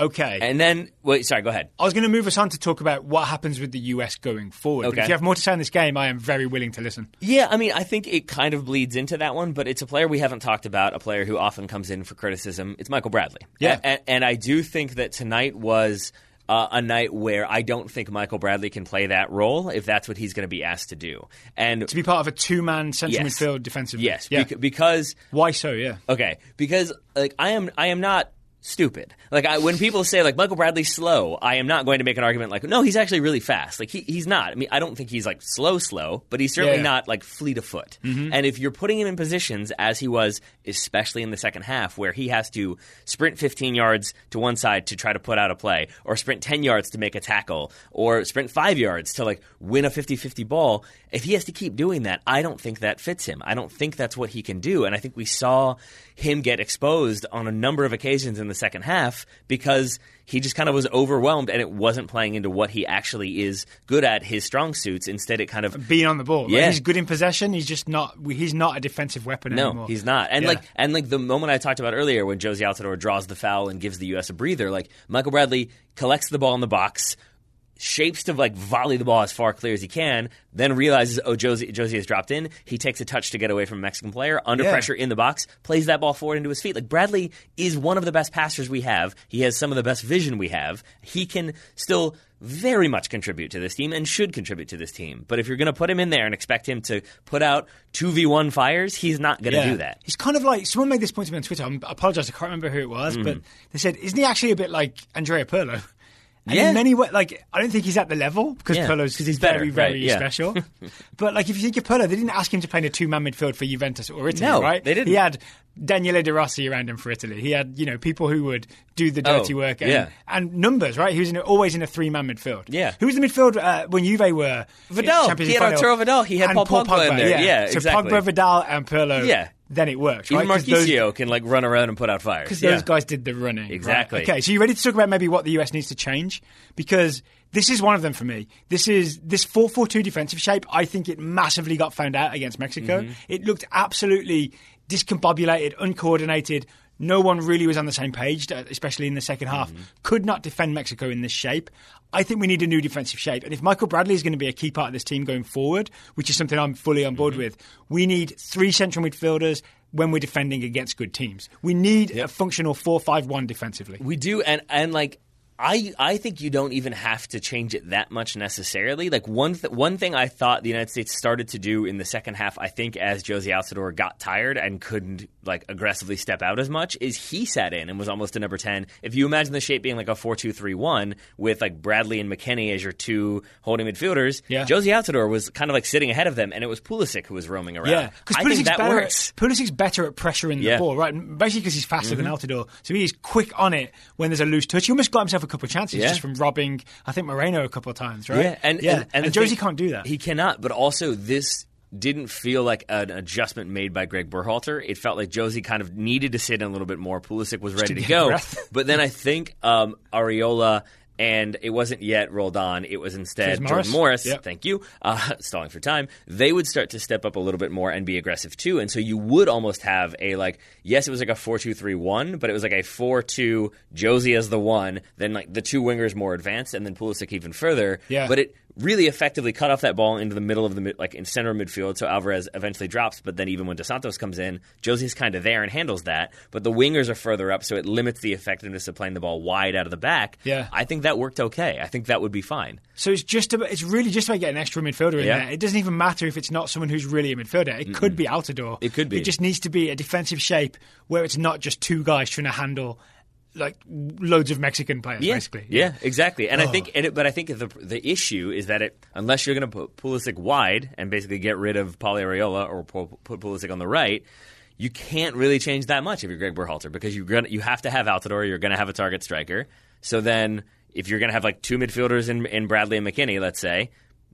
Okay. and then, wait, sorry, go ahead. I was going to move us on to talk about what happens with the US going forward. But Okay. if you have more to say on this game, I am very willing to listen. Yeah, I mean, I think it kind of bleeds into that one, but it's a player we haven't talked about, a player who often comes in for criticism. It's Michael Bradley. Yeah. And, and I do think that tonight was uh, a night where I don't think Michael Bradley can play that role if that's what he's going to be asked to do. And To be part of a two-man central Yes. midfield defensive. yes, yeah. bec- because Why so? Yeah. Okay, because like I am, I am not stupid. Like I, when people say like Michael Bradley's slow, I am not going to make an argument like no, he's actually really fast. Like he, he's not. I mean, I don't think he's like slow, slow, but he's certainly Yeah. not like fleet of foot. Mm-hmm. And if you're putting him in positions as he was, especially in the second half, where he has to sprint 15 yards to one side to try to put out a play, or sprint 10 yards to make a tackle, or sprint five yards to like win a 50-50 ball, if he has to keep doing that, I don't think that fits him. I don't think that's what he can do. And I think we saw him get exposed on a number of occasions in the second half because he just kind of was overwhelmed and it wasn't playing into what he actually is good at, his strong suits. Instead, it kind of Being on the ball. Like, Yeah. he's good in possession. He's just not. He's not a defensive weapon No, anymore. he's not. And Yeah. like and like the moment I talked about earlier when Jozy Altidore draws the foul and gives the US a breather, like Michael Bradley collects the ball in the box, shapes to like volley the ball as far clear as he can, then realizes oh Jozy Jozy has dropped in. He takes a touch to get away from a Mexican player, under Yeah. pressure in the box, plays that ball forward into his feet. Like Bradley is one of the best passers we have. He has some of the best vision we have. He can still very much contribute to this team and should contribute to this team. But if you're going to put him in there and expect him to put out 2v1 fires, he's not going to Yeah. do that. He's kind of like someone made this point to me on Twitter. I'm- I apologize, I can't remember who it was, Mm-hmm. but they said, "Isn't he actually a bit like Andrea Pirlo?" And Yeah. in many ways, like I don't think he's at the level because Yeah, Pirlo's 'cause he's very, better, very right, yeah. special. but like if you think of Pirlo, they didn't ask him to play in a two-man midfield for Juventus or Italy, No, right? they didn't. He had Daniele De Rossi around him for Italy. He had you know people who would do the dirty Oh, work and, yeah. and numbers, right? He was in always in a three-man midfield. Yeah. who was the midfield uh, when Juve were Vidal. Champions He had? Arturo Vidal. He had Paul Pogba in there. Yeah, so exactly. Pogba, Vidal, and Pirlo. Yeah. Then it works, Even right? Marchisio can like run around and put out fires. because Yeah. those guys did the running. right? Exactly. Okay, so you ready to talk about maybe what the US needs to change? Because this is one of them for me. This is this 4-4-2 defensive shape. I think it massively got found out against Mexico. Mm-hmm. It looked absolutely discombobulated, uncoordinated. No one really was on the same page, uh, especially in the second half. Mm-hmm. Could not defend Mexico in this shape. I think we need a new defensive shape. And if Michael Bradley is going to be a key part of this team going forward, which is something I'm fully on Mm-hmm. board with, we need three central midfielders when we're defending against good teams. We need a functional 4 5 1 defensively. We do, and and like I I think you don't even have to change it that much necessarily. Like one th- one thing I thought the United States started to do in the second half, I think as Jozy Altidore got tired and couldn't like aggressively step out as much, is he sat in and was almost a number ten. If you imagine the shape being like a four two three one with like Bradley and McKennie as your two holding midfielders, Yeah. Jozy Altidore was kind of like sitting ahead of them, and it was Pulisic who was roaming around. Yeah, because Pulisic's better. At, Pulisic's better at pressuring the Yeah. Mm-hmm. ball, right? Basically, because he's faster than Altidore, so he's quick on it when there's a loose touch. He almost got himself a couple of chances Yeah. just from robbing, I think Moreno a couple of times, right? Yeah, and yeah, and, and, the Jozy thing- can't do that. He cannot. But also, this didn't feel like an adjustment made by Greg Berhalter. It felt like Jozy kind of needed to sit in a little bit more. Pulisic was ready to go, but then I think um, Arriola. And it wasn't yet rolled on. It was instead Jordan Morris. Morris. Yep. Thank you. Uh, stalling for time. They would start to step up a little bit more and be aggressive too. And so you would almost have a like, yes, it was like a four-two-three-one, but it was like a four-two. Jozy as the one, then like the two wingers more advanced, and then Pulisic even further. Yeah. But it really effectively cut off that ball into the middle of the mid, like in center of midfield. So Alvarez eventually drops, but then even when Dos Santos comes in, Jozy's kind of there and handles that. But the wingers are further up, so it limits the effectiveness of playing the ball wide out of the back. Yeah. I think that worked okay. I think that would be fine. So it's just about, it's really just about getting an extra midfielder in Yeah. there. It doesn't even matter if it's not someone who's really a midfielder. It could be Altidore. It could be. It just needs to be a defensive shape where it's not just two guys trying to handle like loads of Mexican players, Yeah, basically. yeah, exactly. And I Oh. think, and it, but I think the the issue is that it unless you're going to put Pulisic wide and basically get rid of Pauly Arriola or put Pulisic on the right, you can't really change that much if you're Greg Berhalter because you're gonna you have to have Altidore, you're going to have a target striker. So then, if you're going to have like two midfielders in, in Bradley and McKennie, let's say.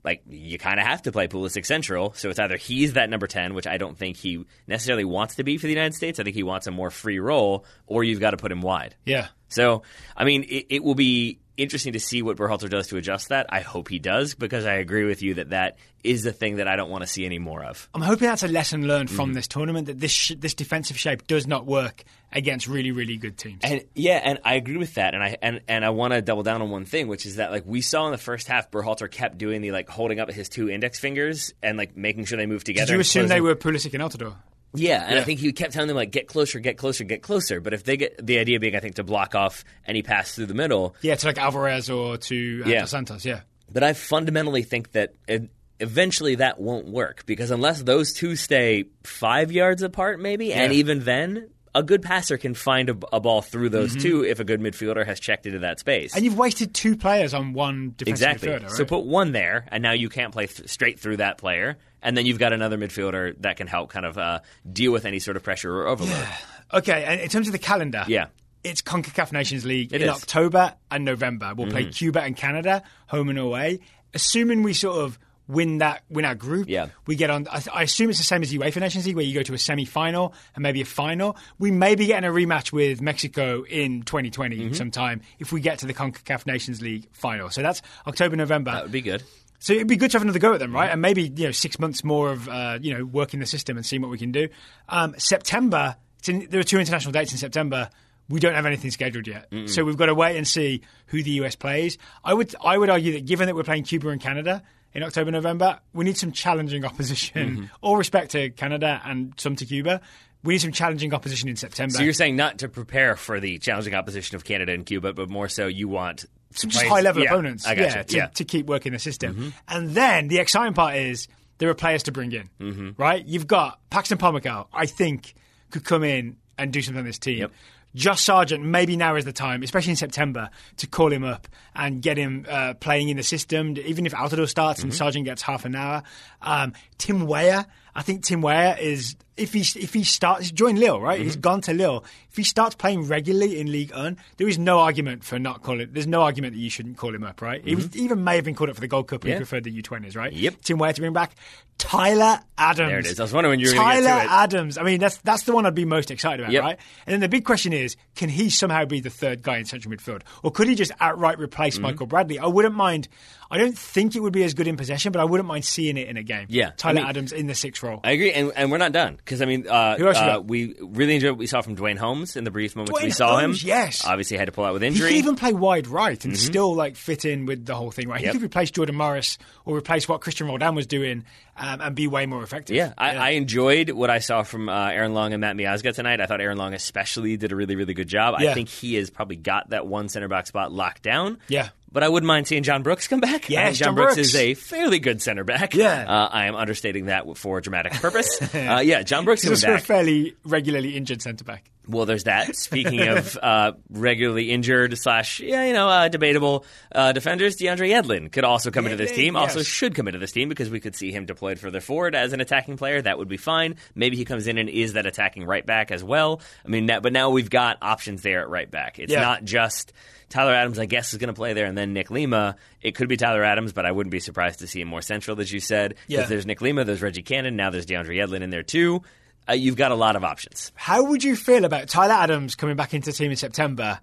Like you kind of have to play Pulisic central, so it's either he's that number ten, which I don't think he necessarily wants to be for the United States. I think he wants a more free role, or you've got to put him wide. Yeah. So, I mean, it, it will be interesting to see what Berhalter does to adjust that. I hope he does because I agree with you that that is the thing that I don't want to see any more of. I'm hoping that's a lesson learned Mm-hmm. from this tournament that this sh- this defensive shape does not work against really really good teams. And yeah, and I agree with that. And I and, and I want to double down on one thing, which is that like we saw in the first half, Berhalter kept doing the like holding up his two index fingers and like making sure they move together. Did you assume they closing- were Pulisic and Altidore? Yeah, and I think he kept telling them like get closer, get closer, get closer. But if they get the idea being, I think to block off any pass through the middle, Yeah, to like Alvarez or to uh, Yeah. Santos. Yeah. But I fundamentally think that it, eventually that won't work because unless those two stay five yards apart, maybe, and even then, a good passer can find a, a ball through those two if a good midfielder has checked into that space. Mm-hmm. And you've wasted two players on one defensive exactly. midfielder, right? So put one there, and now you can't play th- straight through that player, and then you've got another midfielder that can help kind of uh, deal with any sort of pressure or overload. Okay, and in terms of the calendar, Yeah. it's CONCACAF Nations League It in is. Mm-hmm. October and November. We'll play Cuba and Canada, home and away. Assuming we sort of win that win our group, Yeah. we get on. I, I assume it's the same as UEFA Nations League, where you go to a semi-final and maybe a final. We may be getting a rematch with Mexico in 2020 Mm-hmm. sometime if we get to the CONCACAF Nations League final. So that's October, November. That would be good. So it'd be good to have another go at them, right? And maybe you know six months more of uh, you know working the system and seeing what we can do. Um, September, it's in, there are two international dates in September. We don't have anything scheduled yet, so we've got to wait and see who the US plays. I would I would argue that given that we're playing Cuba and Canada in October November, we need some challenging opposition. All respect to Canada and some to Cuba. We need some challenging opposition in September. So you're saying not to prepare for the challenging opposition of Canada and Cuba, but more so you want some just high level yeah, opponents, yeah, to, yeah. Mm-hmm. to keep working the system. And then the exciting part is there are players to bring in, Mm-hmm. right? You've got Paxton Pomykal, I think, could come in and do something on this team. Yep. Josh Sargent, maybe now is the time, especially in September, to call him up and get him uh, playing in the system. Even if Altidore starts Mm-hmm. and Sargent gets half an hour. Um, Tim Weah, I think Tim Weah is if he if he starts he's joined Lille, right? He's gone to Lille. If he starts playing regularly in League One, there is no argument for not calling. There's no argument that you shouldn't call him up, right? He was, even may have been called up for the Gold Cup. Yeah. He preferred the U20s, right? Yep. Tim Weah to bring back Tyler Adams. There it is. I was wondering when you were Tyler get to it. Tyler Adams. I mean, that's that's the one I'd be most excited about, Yep. right? And then the big question is, can he somehow be the third guy in central midfield, or could he just outright replace Mm-hmm. Michael Bradley? I wouldn't mind. I don't think it would be as good in possession, but I wouldn't mind seeing it in a game. Yeah, I Tyler mean- Adams in the sixth role. I agree, and, and we're not done because I mean, uh, Who else you uh, got? we really enjoyed what we saw from Duane Holmes in the brief moments Duane we saw Holmes, him. yes. obviously had to pull out with injury. He injury. could even play wide right and still like fit in with the whole thing, right? Yep. He could replace Jordan Morris or replace what Cristian Roldan was doing um, and be way more effective. Yeah, I, I enjoyed what I saw from uh, Aaron Long and Matt Miazga tonight. I thought Aaron Long especially did a really, really good job. Yeah. I think he has probably got that one center back spot locked down. Yeah. But I wouldn't mind seeing John Brooks come back. Yes, John, John Brooks, Brooks. is a fairly good center back. Yeah. Uh, I am understating that for dramatic purpose. uh, yeah, John Brooks coming a fairly regularly injured centre back. Well, there's that. Speaking of uh, regularly injured slash, yeah, you know, uh, debatable uh, defenders, DeAndre Yedlin could also come into this team. Also, should come into this team because we could see him deployed further forward as an attacking player. That would be fine. Maybe he comes in and is that attacking right back as well. I mean, that, but now we've got options there at right back. It's Yeah. not just Tyler Adams. I guess is going to play there, and then Nick Lima. It could be Tyler Adams, but I wouldn't be surprised to see him more central, as you said. Because Yeah. there's Nick Lima, there's Reggie Cannon, now there's DeAndre Yedlin in there too. Uh, you've got a lot of options. How would you feel about Tyler Adams coming back into the team in September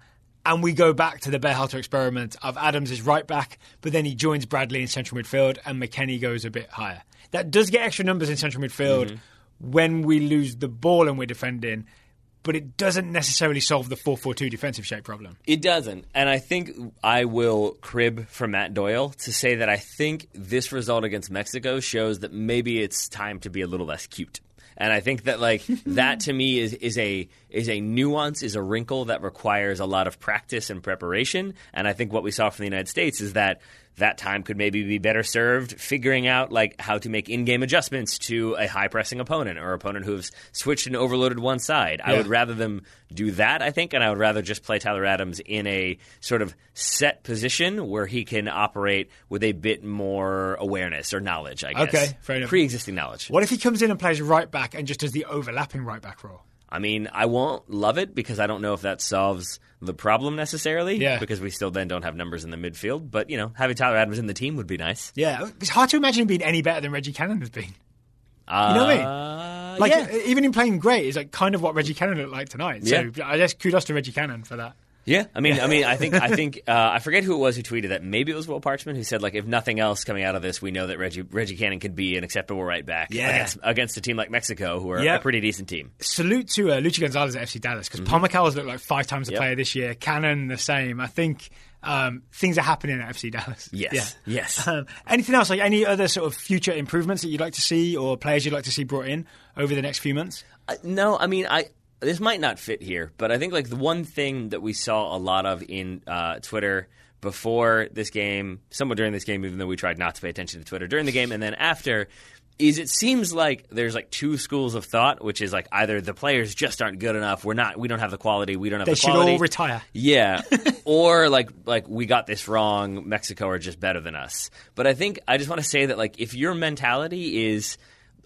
and we go back to the Berhalter experiment of Adams is right back, but then he joins Bradley in central midfield and McKennie goes a bit higher? That does get extra numbers in central midfield Mm-hmm. when we lose the ball and we're defending, but it doesn't necessarily solve the 4 4 2 defensive shape problem. It doesn't. And I think I will crib from Matt Doyle to say that I think this result against Mexico shows that maybe it's time to be a little less cute. And I think that like that to me is, is a is a nuance, is a wrinkle that requires a lot of practice and preparation. And I think what we saw from the United States is that that time could maybe be better served figuring out like how to make in-game adjustments to a high pressing opponent or opponent who's switched and overloaded one side. I would rather them do that, I think, and I would rather just play Tyler Adams in a sort of set position where he can operate with a bit more awareness or knowledge, I guess. Okay, fair enough. Pre-existing knowledge. What if he comes in and plays right back and just does the overlapping right back role? I mean, I won't love it because I don't know if that solves the problem necessarily. Yeah. Because we still then don't have numbers in the midfield. But, you know, having Tyler Adams in the team would be nice. Yeah, it's hard to imagine him being any better than Reggie Cannon has been. Uh, You know what I mean? Like yeah. even in playing great, is like kind of what Reggie Cannon looked like tonight. So I guess kudos to Reggie Cannon for that. Yeah, I mean, I mean, I think, I think, uh, I forget who it was who tweeted that. Maybe it was Will Parchman who said, like, if nothing else coming out of this, we know that Reggie Reggie Cannon could be an acceptable right back Yeah. against against a team like Mexico, who are Yeah. a pretty decent team. Salute to uh, Luchi Gonzalez at FC Dallas because Pomykal's looked like five times the Mm-hmm. Yep. player this year. Cannon the same. I think um, things are happening at FC Dallas. Yes, Yeah. yes. Um, anything else? Like any other sort of future improvements that you'd like to see, or players you'd like to see brought in over the next few months? Uh, no, I mean, I this might not fit here, but I think like the one thing that we saw a lot of in uh, Twitter before this game, somewhat during this game, even though we tried not to pay attention to Twitter during the game, and then after. Is it seems like there's like two schools of thought, which is like either the players just aren't good enough, we're not, we don't have the quality, we don't have They the should quality. all retire. Yeah, or like like we got this wrong. Mexico are just better than us. But I think I just want to say that like if your mentality is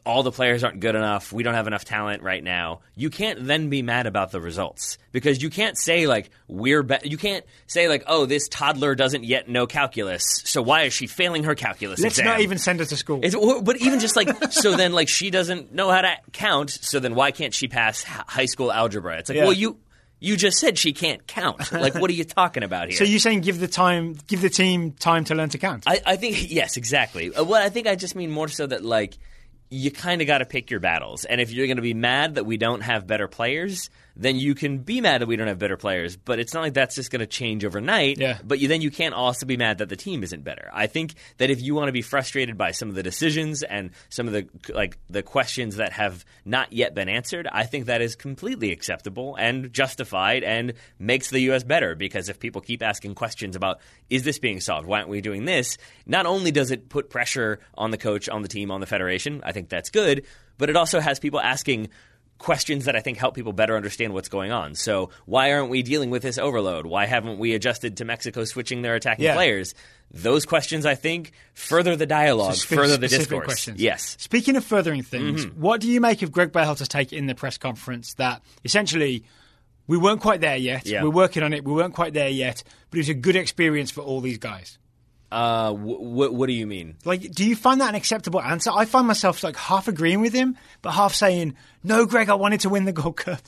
all the players aren't good enough, we don't have enough talent right now, you can't then be mad about the results because you can't say like we're be- you can't say like oh this toddler doesn't yet know calculus, so why is she failing her calculus Let's exam? not even send her to school. It's, but even just like so, then like she doesn't know how to count. So then why can't she pass high school algebra? It's like, Yeah. well, you you just said she can't count. Like, what are you talking about here? so you're saying give the time, give the team time to learn to count? I, I think yes, exactly. Uh, Well, I think I just mean more so that like you kind of got to pick your battles, and if you're going to be mad that we don't have better players, then you can be mad that we don't have better players. But it's not like that's just going to change overnight. Yeah. But you, then you can't also be mad that the team isn't better. I think that if you want to be frustrated by some of the decisions and some of the like the questions that have not yet been answered, I think that is completely acceptable and justified and makes the U.S. better. Because if people keep asking questions about is this being solved, why aren't we doing this? Not only does it put pressure on the coach, on the team, on the federation, I think that's good, but it also has people asking questions that I think help people better understand what's going on. So why aren't we dealing with this overload? Why haven't we adjusted to Mexico switching their attacking Yeah. players? Those questions, I think, further the dialogue, Spe- further the discourse. questions. Yes. Speaking of furthering things, Mm-hmm. what do you make of Greg Berhalter's take in the press conference that essentially we weren't quite there yet. Yeah. We're working on it. We weren't quite there yet, but it was a good experience for all these guys. Uh, wh- wh- what do you mean? Like, do you find that an acceptable answer? I find myself like half agreeing with him, but half saying, "No, Greg, I wanted to win the Gold Cup."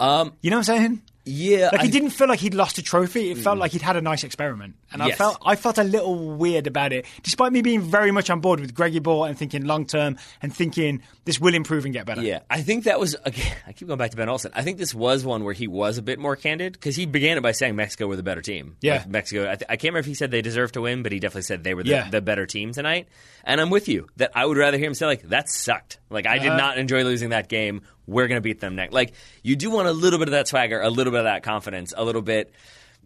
Um, You know what I'm saying? Yeah, Like, I- it didn't feel like he'd lost a trophy. It felt like he'd had a nice experiment, and I felt I felt a little weird about it, despite me being very much on board with Greggy Ball and thinking long term and thinking this will improve and get better. Yeah, I think that was. Again, I keep going back to Ben Olsen. I think this was one where he was a bit more candid because he began it by saying Mexico were the better team. Yeah. Like, Mexico. I, th- I can't remember if he said they deserved to win, but he definitely said they were the, Yeah. the better team tonight. And I'm with you that I would rather hear him say like that sucked. Like I Uh-huh. did not enjoy losing that game. We're gonna beat them next. Like you do want a little bit of that swagger, a little bit of that confidence, a little bit.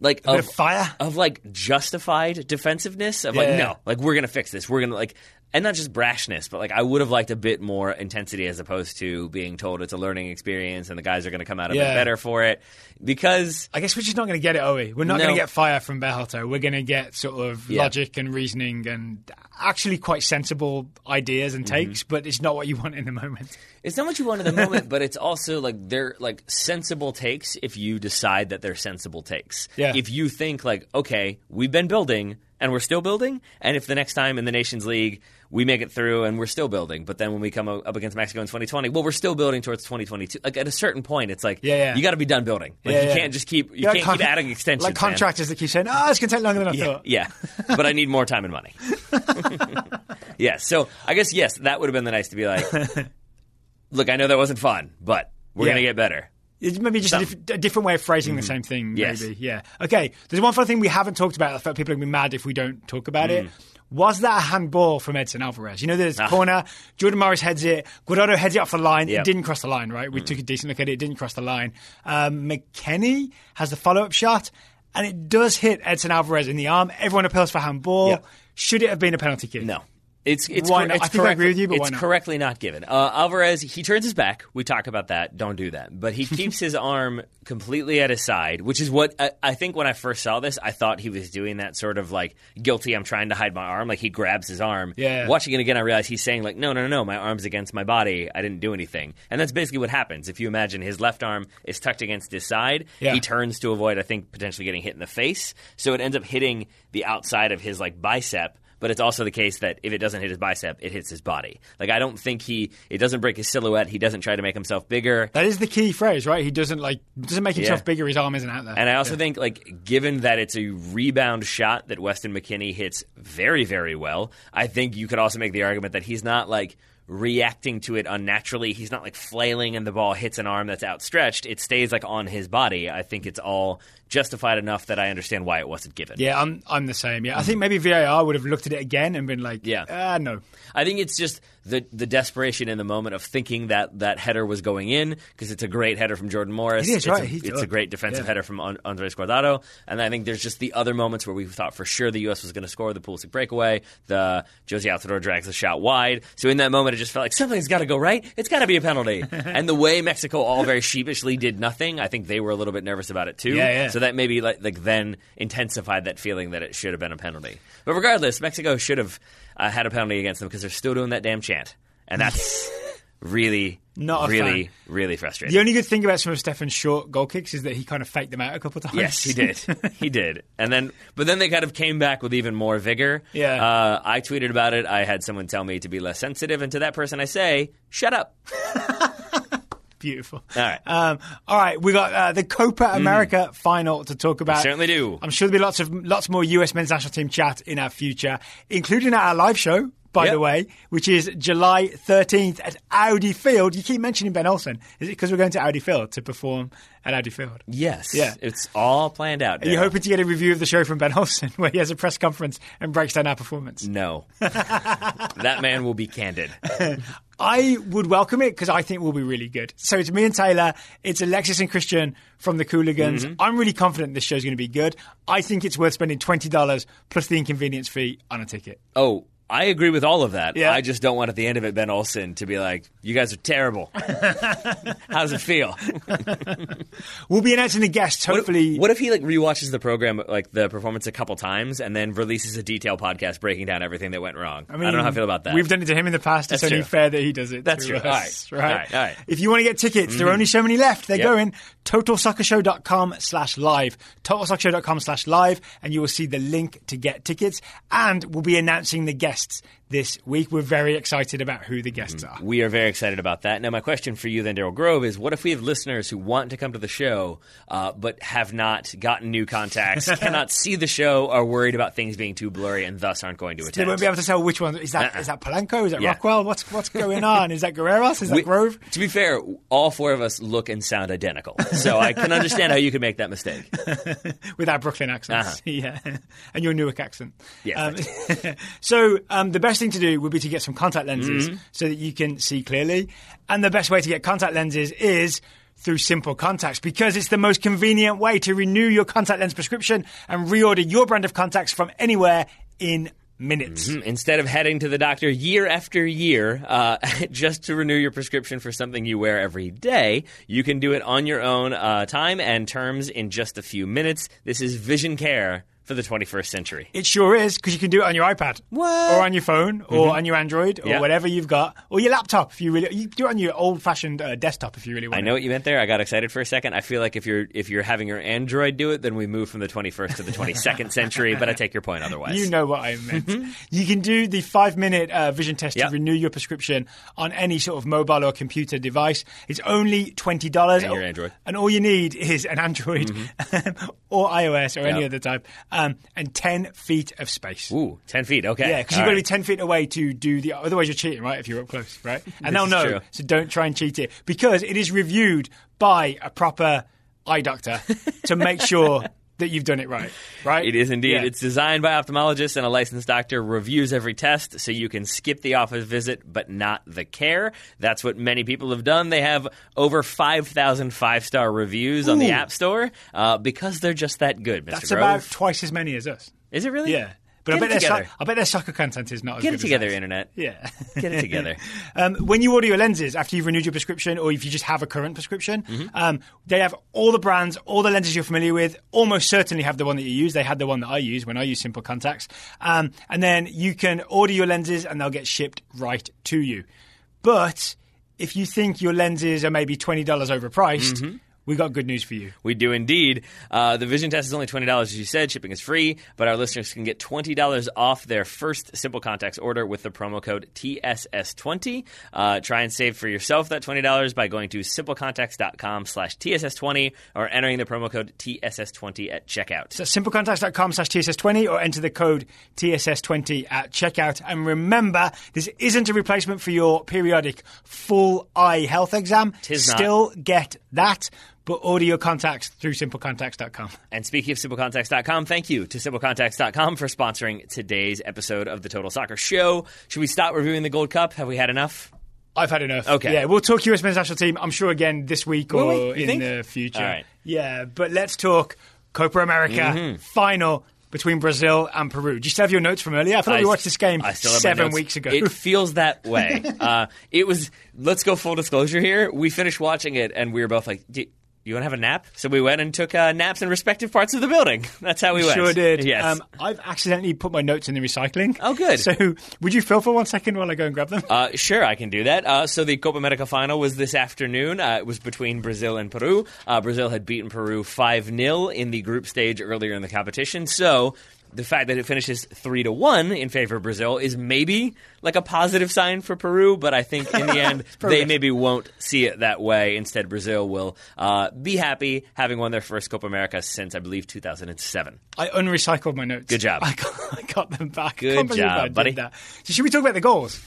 Like bit of fire? of like justified defensiveness of Yeah. like no like we're gonna fix this we're gonna like and not just brashness but like i would have liked a bit more intensity as opposed to being told it's a learning experience and the guys are gonna come out a Yeah. bit better for it because I guess we're just not going to get it, are we? We're not going to get fire from Berhalter. We're going to get sort of Yeah. logic and reasoning and actually quite sensible ideas and Mm-hmm. takes, but it's not what you want in the moment. it's not what you want in the moment but it's also like they're like sensible takes if you decide that they're sensible takes Yeah. if you think like okay we've been building and we're still building and if the next time in the nations league we make it through and we're still building but then when we come up against mexico in 2020 well we're still building towards 2022 like at a certain point it's like Yeah, yeah. you got to be done building like Yeah, you can't just keep you Like can't con- keep adding extensions Like man. contractors that keep saying, oh, it's going to take longer than I thought. yeah. but I need more time and money. yeah, so I guess yes, that would have been the nice to be like, look, I know that wasn't fun, but we're gonna get better. It's maybe just a, diff- a different way of phrasing the same thing. Mm-hmm. Yes. Yeah. Okay. There's one fun thing we haven't talked about. I thought people are going to be mad if we don't talk about Mm. it. Was that a handball from Edson Alvarez? You know, there's a corner. Jordan Morris heads it. Guardado heads it off the line. Ah. Mm. It didn't cross the line, right? We took a decent look at it. It didn't cross the line. Um, McKennie has the follow up shot, and it does hit Edson Alvarez in the arm. Everyone appeals for handball. Yeah. Should it have been a penalty kick? No. It's it's, Why not? it's I think I agree with you, but it's why not? correctly not given. Uh, Alvarez he turns his back. We talk about that. Don't do that. But he keeps his arm completely at his side, which is what I, I think when I first saw this, I thought he was doing that sort of like guilty. I'm trying to hide my arm. Like he grabs his arm. Yeah. Watching it again, I realized he's saying like, no, no, no, no, my arm's against my body. I didn't do anything. And that's basically what happens. If you imagine his left arm is tucked against his side, Yeah. he turns to avoid, I think, potentially getting hit in the face. So it ends up hitting the outside of his like bicep. But it's also the case that if it doesn't hit his bicep, it hits his body. Like I don't think he, it doesn't break his silhouette. He doesn't try to make himself bigger. That is the key phrase, right? He doesn't like doesn't make himself Yeah. bigger. His arm isn't out there. And I also Yeah. think, like, given that it's a rebound shot that Weston McKennie hits very, very well, I think you could also make the argument that he's not like reacting to it unnaturally. He's not like flailing and the ball hits an arm that's outstretched. It stays like on his body. I think it's all justified enough that I understand why it wasn't given. Yeah, I'm I'm the same. Yeah, I think maybe VAR would have looked at it again and been like, Yeah. ah, no. I think it's just the the desperation in the moment of thinking that that header was going in because it's a great header from Jordan Morris. It is, it's right. A, He's it's a great defensive Yeah. header from Andres Guardado, and I think there's just the other moments where we thought for sure the U.S. was going to score the Pulisic breakaway. The Jozy Altidore drags the shot wide. So in that moment, it just felt like something's got to go right. It's got to be a penalty. and the way Mexico all very sheepishly did nothing, I think they were a little bit nervous about it too. Yeah, yeah. So that maybe like like then intensified that feeling that it should have been a penalty. But regardless, Mexico should have uh, had a penalty against them because they're still doing that damn chant, and that's really Not a really fan. really frustrating. The only good thing about some of Stefan's short goal kicks is that he kind of faked them out a couple of times. Yes, he did. he did. And then, but then they kind of came back with even more vigor. Yeah. Uh, I tweeted about it. I had someone tell me to be less sensitive, and to that person, I say, "Shut up." Beautiful. All right. Um, all right, we got uh, the Copa America final to talk about. certainly do. I'm sure there'll be lots of lots more US men's national team chat in our future, including at our live show. By Yep. the way, which is July 13th at Audi Field. You keep mentioning Ben Olsen. Is it because we're going to Audi Field to perform at Audi Field? Yes. Yeah. It's all planned out. Are you hoping to get a review of the show from Ben Olsen, where he has a press conference and breaks down our performance? No. that man will be candid. I would welcome it because I think we'll be really good. So it's me and Taylor. It's Alexis and Christian from the Cooligans. Mm-hmm. I'm really confident this show's going to be good. I think it's worth spending twenty dollars plus the inconvenience fee on a ticket. Oh, I agree with all of that. Yeah. I just don't want at the end of it Ben Olsen to be like, "You guys are terrible." How does it feel? We'll be announcing the guests. What if- Hopefully, what if he like rewatches the program, like the performance, a couple times, and then releases a detailed podcast breaking down everything that went wrong? I, mean, I don't know how I feel about that. We've done it to him in the past. It's That's only true. fair that he does it. That's true. us, All right. right? All right. All right. If you want to get tickets, there are mm-hmm. only so many left. They're Yep. going totalsoccershow.com slash live. Totalsoccershow.com slash live, and you will see the link to get tickets. And we'll be announcing the guests guests this week. We're very excited about who the guests are. We are very excited about that. Now, my question for you, then, Daryl Grove, is: What if we have listeners who want to come to the show, uh, but have not gotten new contacts, cannot see the show, are worried about things being too blurry, and thus aren't going to attend? They won't be able to tell which one is that. Is that Polanco? Is that Uh-uh. Yeah. Rockwell? What's what's going on? Is that Guerreros? Is that We- Grove? To be fair, all four of us look and sound identical, so I can understand how you could make that mistake. with our Brooklyn accents. Uh-huh. Yeah, and your Newark accent. Yes, Um, so um, the best thing to do would be to get some contact lenses Mm-hmm. so that you can see clearly. And the best way to get contact lenses is through Simple Contacts because it's the most convenient way to renew your contact lens prescription and reorder your brand of contacts from anywhere in minutes. Instead of heading to the doctor year after year uh, just to renew your prescription for something you wear every day, you can do it on your own uh, time and terms in just a few minutes. This is Vision Care for the 21st century. It sure is because you can do it on your iPad, What? or on your phone, or on your Android, or Mm-hmm. Yeah. whatever you've got, or your laptop. If you really, you do it on your old-fashioned uh, desktop if you really want. I know what you meant there. I got excited for a second. I feel like if you're if you're having your Android do it, then we move from the 21st to the 22nd century. But I take your point otherwise. You know what I meant. you can do the five minute uh, vision test Yep. to renew your prescription on any sort of mobile or computer device. It's only $20. And your Android. Mm-hmm. And all you need is an Android or iOS or any other type um, and 10 feet of space. Ooh, 10 feet. Okay. Yeah, because you've got to be 10 feet away to do the. Otherwise, you're cheating, right? If you're up close, right? And they'll know. true. So don't try and cheat it because it is reviewed by a proper eye doctor to make sure that you've done it right, right? It is indeed. Yeah. It's designed by ophthalmologists and a licensed doctor reviews every test so you can skip the office visit but not the care. That's what many people have done. They have over 5,000 five star reviews on the App Store uh, because they're just that good, Mr. That's Grove. about twice as many as us. is it really? Yeah. But I bet, their I bet their soccer content is not as Get good it together. Internet. Yeah. Get it together. um, when you order your lenses after you've renewed your prescription or if you just have a current prescription, Mm-hmm. um, they have all the brands, all the lenses you're familiar with, almost certainly have the one that you use. They had the one that I use when I use Simple Contacts. Um, and then you can order your lenses and they'll get shipped right to you. But if you think your lenses are maybe $20 overpriced, Mm-hmm. We got good news for you. We do indeed. Uh, the vision test is only $20, as you said. Shipping is free, but our listeners can get $20 off their first Simple Contacts order with the promo code TSS20. Uh, try and save for yourself that $20 by going to simplecontacts.com slash TSS20 or entering the promo code TSS20 at checkout. So simplecontacts.com slash TSS20 or enter the code TSS20 at checkout. And remember, this isn't a replacement for your periodic full eye health exam. Tis not. Still get that, but order your contacts through simplecontacts.com. And speaking of simplecontacts.com, thank you to simplecontacts.com for sponsoring today's episode of the Total Soccer Show. Should we stop reviewing the Gold Cup? Have we had enough? I've had enough. Okay. Yeah, we'll talk US men's national team, I'm sure, again this week or we? In think? the future. All right. Yeah, but let's talk Copa America Mm-hmm. final between Brazil and Peru. Do you still have your notes from earlier? I thought we watched this game seven weeks ago. It feels that way. uh, it was. Let's go full disclosure here. We finished watching it, and we were both like, "Do "You want to have a nap?" So we went and took uh, naps in respective parts of the building. That's how we went. Sure did. Yes. Um, I've accidentally put my notes in the recycling. Oh, good. So would you fill for one second while I go and grab them? Uh, sure, I can do that. Uh, so the Copa America final was this afternoon. Uh, it was between Brazil and Peru. Uh, Brazil had beaten Peru 5 0 in the group stage earlier in the competition. So the fact that it finishes 3 to 1 in favor of Brazil is maybe like a positive sign for Peru, but I think in the end, they maybe won't see it that way. Instead, Brazil will uh, be happy having won their first Copa America since, I believe, 2007. I unrecycled my notes. Good job. I got, I got them back. Good job, buddy. That. So should we talk about the goals?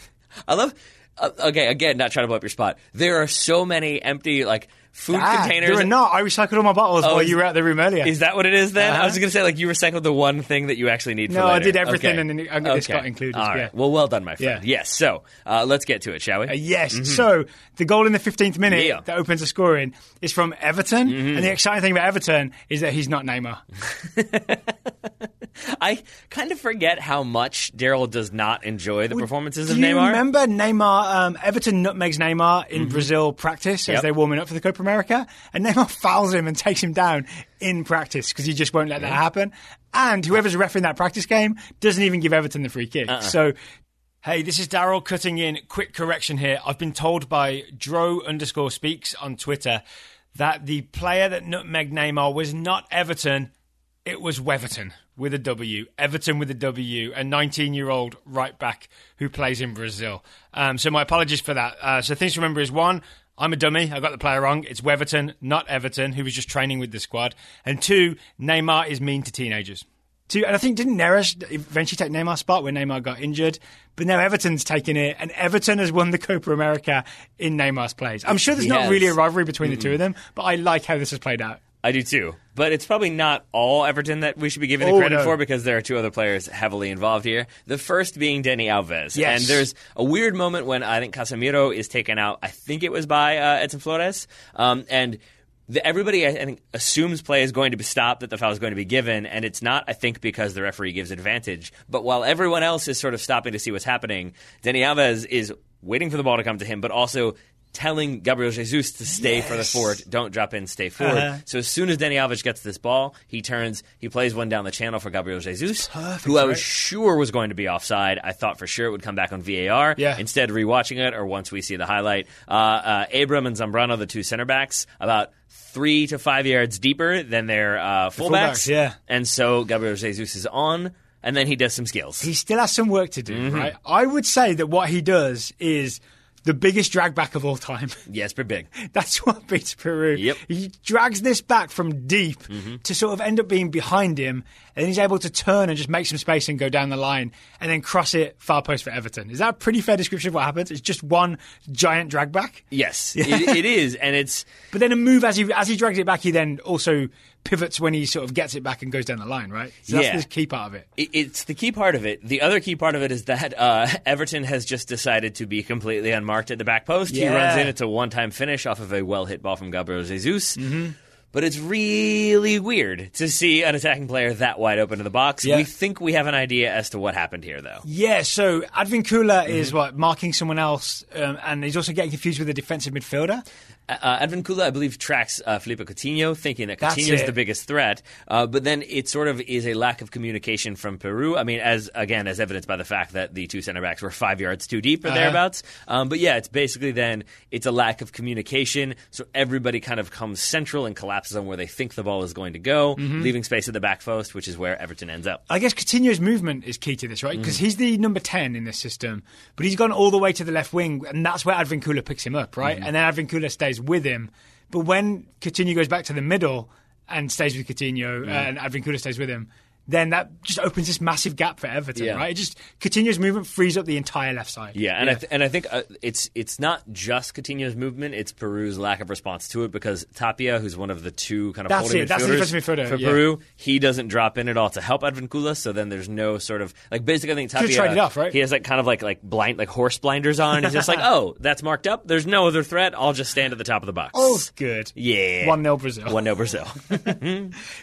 I love. Uh, okay, again, not trying to blow up your spot. There are so many empty like food containers. There are not. I recycled all my bottles while is- you were out the room earlier. Is that what it is then? I Uh-huh. was going to say like you recycled the one thing that you actually need. No, I did everything Okay. and then I- Okay. got included, All right. yeah. Well, well done, my friend. Yeah. Yes. So uh, let's get to it, shall we? Uh, yes. So the goal in the 15th minute Yeah. that opens the scoring is from Everton, and the exciting thing about Everton is that he's not Neymar. I kind of forget how much Daryl does not enjoy the performances of Neymar. remember Neymar? Um, Everton nutmegs Neymar in Brazil practice as Mm-hmm. Yep. they're warming up for the Copa America, and Neymar fouls him and takes him down in practice because he just won't let that happen. And whoever's refereeing that practice game doesn't even give Everton the free kick. Uh-uh. So. Hey, this is Daryl cutting in. Quick correction here. I've been told by Dro underscore speaks on Twitter that the player that nutmeg Neymar was not Everton, it was Weverton with a W. Everton with a W, a 19 year old right back who plays in Brazil. Um, so my apologies for that. Uh, so things to remember is one, I'm a dummy. I got the player wrong. It's Weverton, not Everton, who was just training with the squad. And two, Neymar is mean to teenagers. Two, and I think didn't Neres eventually take Neymar's spot when Neymar got injured? But now Everton's taken it, and Everton has won the Copa America in Neymar's place. I'm sure there's He not has. really a rivalry between the two of them, but I like how this has played out. I do too. But it's probably not all Everton that we should be giving the Oh, credit no. for because there are two other players heavily involved here. The first being Dani Alves. Yes. And there's a weird moment when I think Casemiro is taken out. I think it was by uh, Edison Flores. Um, and the, everybody, I think, assumes play is going to be stopped, that the foul is going to be given. And it's not, I think, because the referee gives advantage. But while everyone else is sort of stopping to see what's happening, Dani Alves is waiting for the ball to come to him, but also telling Gabriel Jesus to stay for the Yes. forward, don't drop in, stay forward. Uh-huh. So as soon as Dani Alves gets this ball, he turns, he plays one down the channel for Gabriel Jesus, perfect, who I was right? sure was going to be offside. I thought for sure it would come back on VAR. Yeah. Instead, rewatching it, or once we see the highlight, uh, uh, Abram and Zambrano, the two center backs, about three to five yards deeper than their uh, fullbacks. fullbacks, yeah. And so Gabriel Jesus is on, and then he does some skills. he still has some work to do, Mm-hmm. right? I would say that what he does is the biggest drag back of all time. yes, pretty big. That's what beats Peru. Yep. Mm-hmm. He drags this back from deep to sort of end up being behind him, and then he's able to turn and just make some space and go down the line, and then cross it far post for Everton. Is that a pretty fair description of what happens? It's just one giant drag back, Yes, it, it is, and it's but then a move as he as he drags it back, he then also pivots when he sort of gets it back and goes down the line, right? So that's Yeah. the key part of it. It- It's the key part of it. The other key part of it is that uh, Everton has just decided to be completely unmarked at the back post. He runs in. It's a one-time finish off of a well-hit ball from Gabriel Jesus. Mm-hmm. But it's really weird to see an attacking player that wide open in the box. Yeah. We think we have an idea as to what happened here, though. Yeah, so Advincula Mm-hmm. is what marking someone else, um, and he's also getting confused with a defensive midfielder. Uh, Advincula, I believe, tracks uh, Felipe Coutinho, thinking that Coutinho is the biggest threat. Uh, but then it sort of is a lack of communication from Peru. I mean, as again, as evidenced by the fact that the two center backs were five yards too deep or Uh-huh. thereabouts. Um, but yeah, it's basically then it's a lack of communication. So everybody kind of comes central and collapses on where they think the ball is going to go, Mm-hmm. leaving space at the back post, which is where Everton ends up. I guess Coutinho's movement is key to this, right? Mm. Because he's the number 10 in this system, but he's gone all the way to the left wing, and that's where Advincula picks him up, right? Mm-hmm. And then Advincula stays with him. But when Coutinho goes back to the middle and stays with Coutinho, Mm. uh, and Advincula stays with him, then that just opens this massive gap for Everton, Yeah. right? It just Coutinho's movement frees up the entire left side. Yeah, and I th- and I think uh, it's it's not just Coutinho's movement; it's Peru's lack of response to it because Tapia, who's one of the two kind of That's holding it, that's the midfielders midfielder, for yeah. Peru, he doesn't drop in at all to help Advincula. So then there's no sort of like basically I think Could've Tapia off, right? he has like kind of like like blind like horse blinders on. and He's just like, oh, that's marked up. There's no other threat. I'll just stand at the top of the box. Oh, good. yeah, 1 0 Brazil. one no Brazil.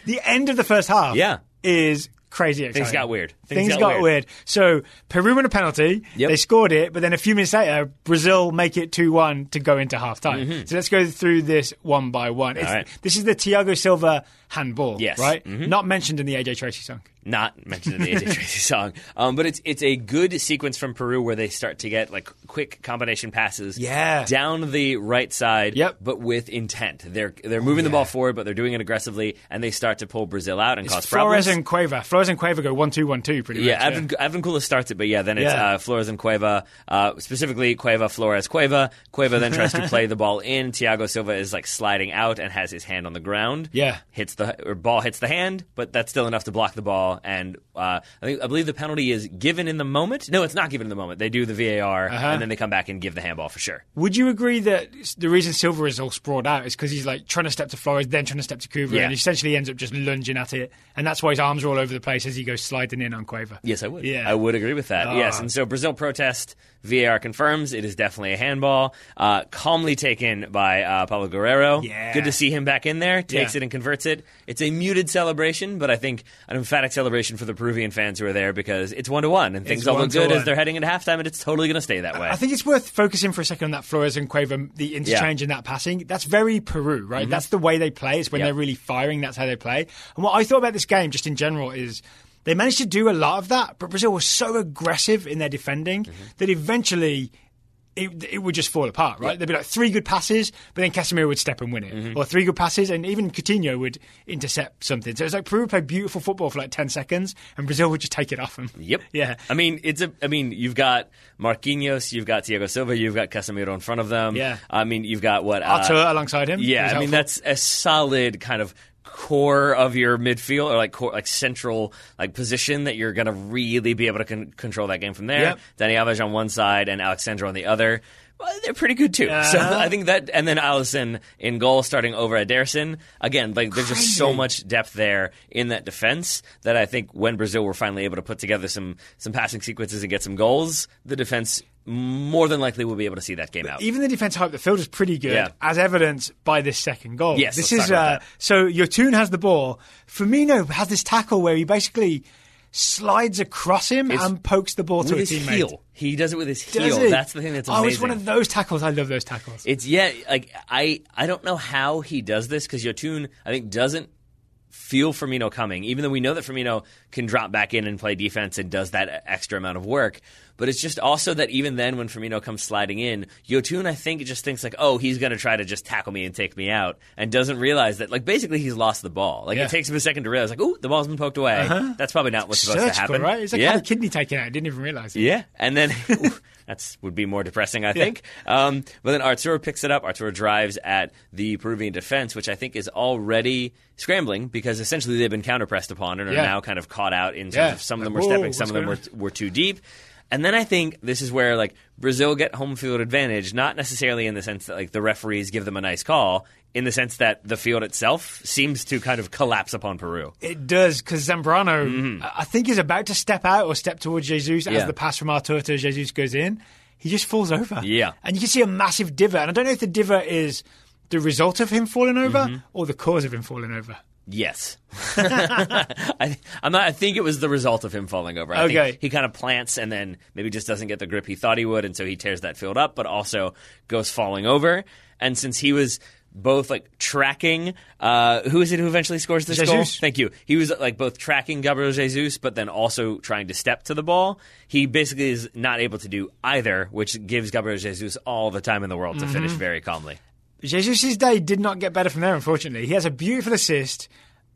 The end of the first half Yeah. Is crazy exciting. Things got weird. Things, got, weird. So Peru win a penalty. Yep. They scored it, but then a few minutes later, Brazil make it 2 1 to go into half time. So let's go through this one by one. It's, Mm-hmm. right. This is the Thiago Silva handball, Yes. right? Mhm. Not mentioned in the AJ Tracey song. Not mentioned in the AJ Tracey song. Um, but it's it's a good sequence from Peru where they start to get like quick combination passes Yeah. down the right side, Yep. but with intent. They're they're moving the ball forward, but they're doing it aggressively, and they start to pull Brazil out and cause Flores problems. Flores and Cueva. Flores and Cueva go 1 2 1 2 pretty much. yeah, much. Advin, starts it, but yeah, then it's Yeah. uh, Flores and Cueva, uh, specifically Cueva, Flores, Cueva. Cueva then tries to play the ball in. Thiago Silva is like sliding out and has his hand on the ground. Yeah. hits the or ball hits the hand, but that's still enough to block the ball. And uh, I think I believe the penalty is given in the moment. No, it's not given in the moment. They do the VAR Uh-huh. and then they come back and give the handball for sure. Would you agree that the reason Silva is all sprawled out is because he's like trying to step to Flores, then trying to step to Cueva, Yeah. and he essentially ends up just lunging at it, and that's why his arms are all over the place as he goes sliding in on Cueva. Yes, I would. Yeah. I would agree with that. Ah. Yes, and so Brazil protest VAR confirms it is definitely a handball. Uh, calmly taken by uh, Paolo Guerrero. Yeah. Good to see him back in there. Takes Yeah. it and converts it. It's a muted celebration, but I think an emphatic celebration for the Peruvian fans who are there because it's one to one and things all look good as they're heading into halftime, and it's totally going to stay that way. I think it's worth focusing for a second on that Flores and Cueva, the interchange in that passing. That's very Peru, right? Mm-hmm. That's the way they play. It's when Yep. they're really firing. That's how they play. And what I thought about this game, just in general, is they managed to do a lot of that, but Brazil was so aggressive in their defending mm-hmm. that eventually. It, it would just fall apart, right? There'd be like three good passes, but then Casemiro would step and win it, or three good passes, and even Coutinho would intercept something. So it's like Peru would play beautiful football for like ten seconds, and Brazil would just take it off them. Yep. Yeah. I mean, it's a. I mean, you've got Marquinhos, you've got Thiago Silva, you've got Casemiro in front of them. Yeah. I mean, you've got what uh, Artur alongside him. Yeah, I mean that's a solid kind of core of your midfield or like core, like central like position that you're going to really be able to con- control that game from there. Yep. Dani Alves on one side and Alex Sandro on the other. Well, they're pretty good too. So Uh-huh. I think that, and then Alisson in goal, starting over Ederson. Again, like there's just so much depth there in that defense that I think when Brazil were finally able to put together some some passing sequences and get some goals, the defense more than likely we'll be able to see that game out. even the defense hype the field is pretty good, Yeah. as evidenced by this second goal. Yes, this is uh, so Yotun has the ball. Firmino has this tackle where he basically slides across him It's and pokes the ball to a his teammate. heel, he does it with his Does heel. he? That's the thing that's amazing. Oh, it's one of those tackles. I love those tackles. It's yeah, like I I don't know how he does this because Yotun I think doesn't feel Firmino coming, even though we know that Firmino can drop back in and play defense and does that extra amount of work. But it's just also that even then, when Firmino comes sliding in, Yotun I think just thinks like, oh, he's going to try to just tackle me and take me out, and doesn't realize that like basically he's lost the ball. Like Yeah. it takes him a second to realize like, oh, the ball's been poked away. Uh-huh. That's probably not what's supposed to happen, right? It's like yeah. had a kidney taken out. I didn't even realize it. Yeah, and then that's would be more depressing, I think. Um, but then Arturo picks it up. Arturo drives at the Peruvian defense, which I think is already scrambling because essentially they've been counterpressed upon and are Yeah. now kind of caught out in terms Yeah. of some of them were stepping, some of them were, were too deep. And then I think this is where like Brazil get home field advantage, not necessarily in the sense that like the referees give them a nice call, in the sense that the field itself seems to kind of collapse upon Peru. It does because Zambrano, I I think, is about to step out or step towards Jesus as Mm-hmm. Yeah. the pass from Artur to Jesus goes in. He just falls over. Yeah. and you can see a massive divot. And I don't know if the divot is the result of him falling over Mm-hmm. or the cause of him falling over. Yes, I, I'm not. I think it was the result of him falling over. I Okay. think he kind of plants and then maybe just doesn't get the grip he thought he would, and so he tears that field up, but also goes falling over. And since he was both like tracking, uh, who is it who eventually scores this goal? Jesus. Thank you. He was like both tracking Gabriel Jesus, but then also trying to step to the ball. He basically is not able to do either, which gives Gabriel Jesus all the time in the world to finish Mm-hmm. very calmly. Jesus' day did not get better from there, unfortunately. He has a beautiful assist,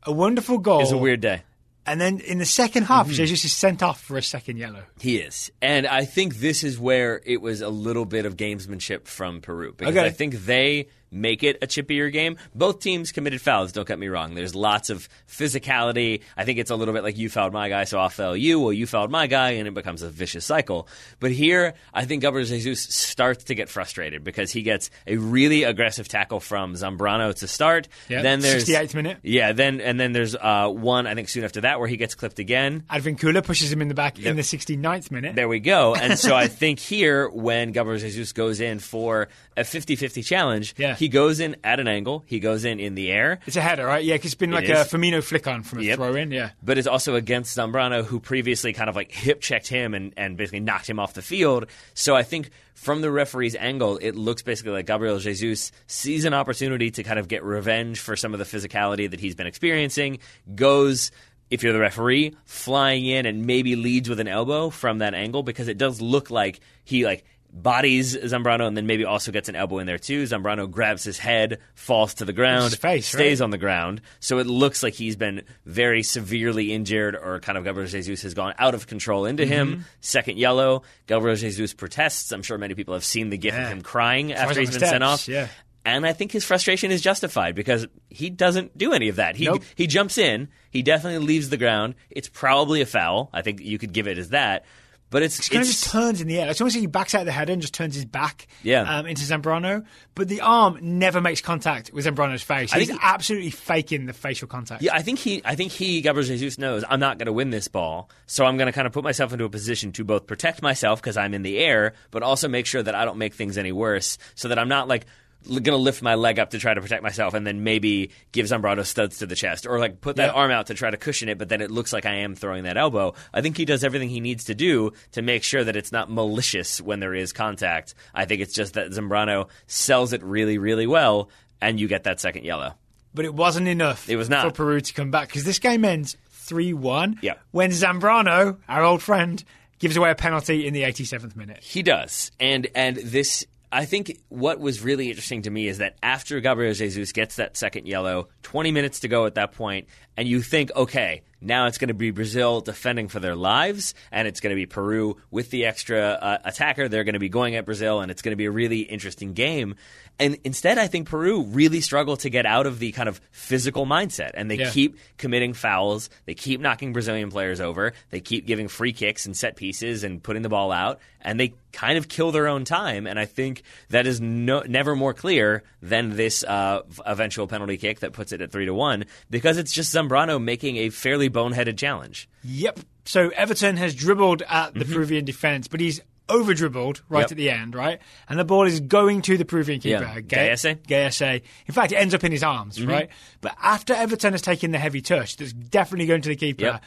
a wonderful goal. It's a weird day. And then in the second half, Mm-hmm. Jesus is sent off for a second yellow. He is. And I think this is where it was a little bit of gamesmanship from Peru. Because Okay. I think they make it a chippier game. Both teams committed fouls, don't get me wrong. There's lots of physicality. I think it's a little bit like you fouled my guy, so I'll foul you, or you fouled my guy, and it becomes a vicious cycle. But here, I think Gabriel Jesus starts to get frustrated because he gets a really aggressive tackle from Zambrano to start. Yeah, Then there's 68th minute. Yeah, then and then there's uh, one I think soon after that where he gets clipped again. Advincula pushes him in the back in the 69th minute. There we go. And so I think here, when Gabriel Jesus goes in for a 50 50 challenge, Yeah. He goes in at an angle, he goes in in the air, It's a header, right? Yeah, 'cause it's been like It a. Firmino flick on from a Yep. throw in. Yeah. but it's also against Zambrano, who previously kind of like hip checked him and, and basically knocked him off the field. So I think from the referee's angle, it looks basically like Gabriel Jesus sees an opportunity to kind of get revenge for some of the physicality that he's been experiencing, goes. If you're the referee, flying in and maybe leads with an elbow from that angle because it does look like he like bodies Zambrano and then maybe also gets an elbow in there too. Zambrano grabs his head, falls to the ground, face, stays right? on the ground. So it looks like he's been very severely injured or kind of Gabriel Jesus has gone out of control into Mm-hmm. him. Second yellow, Gabriel Jesus protests. I'm sure many people have seen the gif Yeah. of him crying after he's been sent off. yeah. And I think his frustration is justified because he doesn't do any of that. He Nope. he jumps in, he definitely leaves the ground. It's probably a foul. I think you could give it as that. But it's, He kind of just turns in the air. It's almost like he backs out of the header and just turns his back Yeah. um, into Zambrano. But the arm never makes contact with Zambrano's face. I He's absolutely faking the facial contact. Yeah, I think he, I think he, Gabriel Jesus knows I'm not going to win this ball, so I'm going to kind of put myself into a position to both protect myself because I'm in the air, but also make sure that I don't make things any worse, so that I'm not like going to lift my leg up to try to protect myself and then maybe give Zambrano studs to the chest, or like put that Yeah. arm out to try to cushion it, but then it looks like I am throwing that elbow. I think he does everything he needs to do to make sure that it's not malicious when there is contact. I think it's just that Zambrano sells it really, really well, and you get that second yellow. But it wasn't enough It was not. for Peru to come back because this game ends 3 1 Yeah. when Zambrano, our old friend, gives away a penalty in the 87th minute. He does, and and this. I think what was really interesting to me is that after Gabriel Jesus gets that second yellow, 20 minutes to go at that point, and you think, okay, now it's going to be Brazil defending for their lives, and it's going to be Peru with the extra uh, attacker. They're going to be going at Brazil, and it's going to be a really interesting game. And instead, I think Peru really struggle to get out of the kind of physical mindset, and they Yeah. keep committing fouls. They keep knocking Brazilian players over. They keep giving free kicks and set pieces and putting the ball out, and they kind of kill their own time. And I think that is no, never more clear than this uh, eventual penalty kick that puts it at three to one, because it's just Zambrano making a fairly boneheaded challenge. Yep. So Everton has dribbled at the Peruvian defence, but he's over dribbled right Mm-hmm. Yep. at the end, right? And the ball is going to the Peruvian keeper. Yeah. Ga- Gallese? Gallese. In fact, it ends up in his arms, Mm-hmm. right? But after Everton has taken the heavy touch, that's definitely going to the keeper. Yep.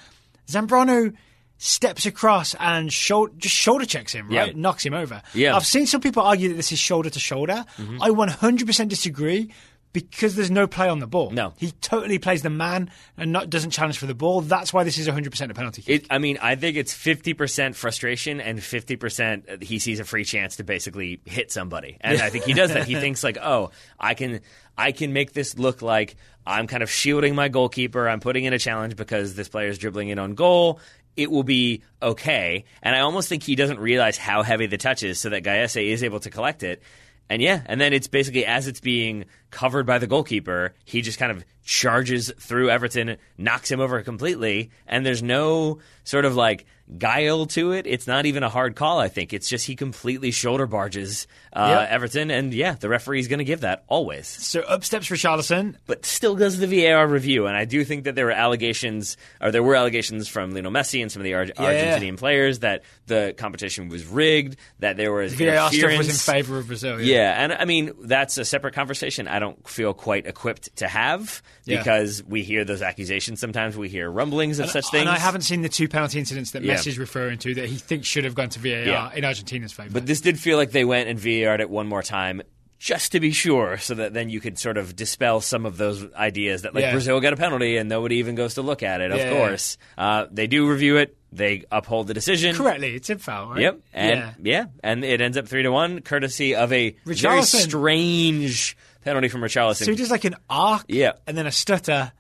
Zambrano steps across and shou- just shoulder checks him, right? Yep. Knocks him over. Yeah. Mm-hmm. I've seen some people argue that this is shoulder to shoulder. I 100% disagree because there's no play on the ball. No. He totally plays the man and not, doesn't challenge for the ball. That's why this is 100% a penalty kick. It, I mean, I think it's 50% frustration and 50% he sees a free chance to basically hit somebody. And I think he does that. He thinks like, "Oh, I can I can make this look like I'm kind of shielding my goalkeeper. I'm putting in a challenge because this player is dribbling in on goal. It will be okay." And I almost think he doesn't realize how heavy the touch is so that Gallese is able to collect it. And yeah, and then it's basically as it's being covered by the goalkeeper, he just kind of charges through Everton, knocks him over completely, and there's no sort of like guile to it. It's not even a hard call, I think. It's just he completely shoulder barges uh, Yep. Everton, and yeah, the referee's going to give that always. So up steps Richarlison. But still does the VAR review, and I do think that there were allegations, or there were allegations from Lionel Messi and some of the Ar- Argentinian players that the competition was rigged, that there was VAR stuff was in favour of Brazil. Yeah, and I mean that's a separate conversation. I don't feel quite equipped to have Yeah. because we hear those accusations. Sometimes we hear rumblings of such things. And I haven't seen the two penalty incidents that Yeah. Messi referring to that he thinks should have gone to VAR Yeah. in Argentina's favour. But this did feel like they went and VAR'd it one more time. Just to be sure, so that then you could sort of dispel some of those ideas that like Yeah. Brazil got a penalty and nobody even goes to look at it. Of Yeah. course, uh, they do review it. They uphold the decision. correctly, it's in foul, right? Yep, and yeah. yeah. and it ends up three to one, courtesy of a very strange penalty from Richarlison. So he does like an arc, Yeah. and then a stutter,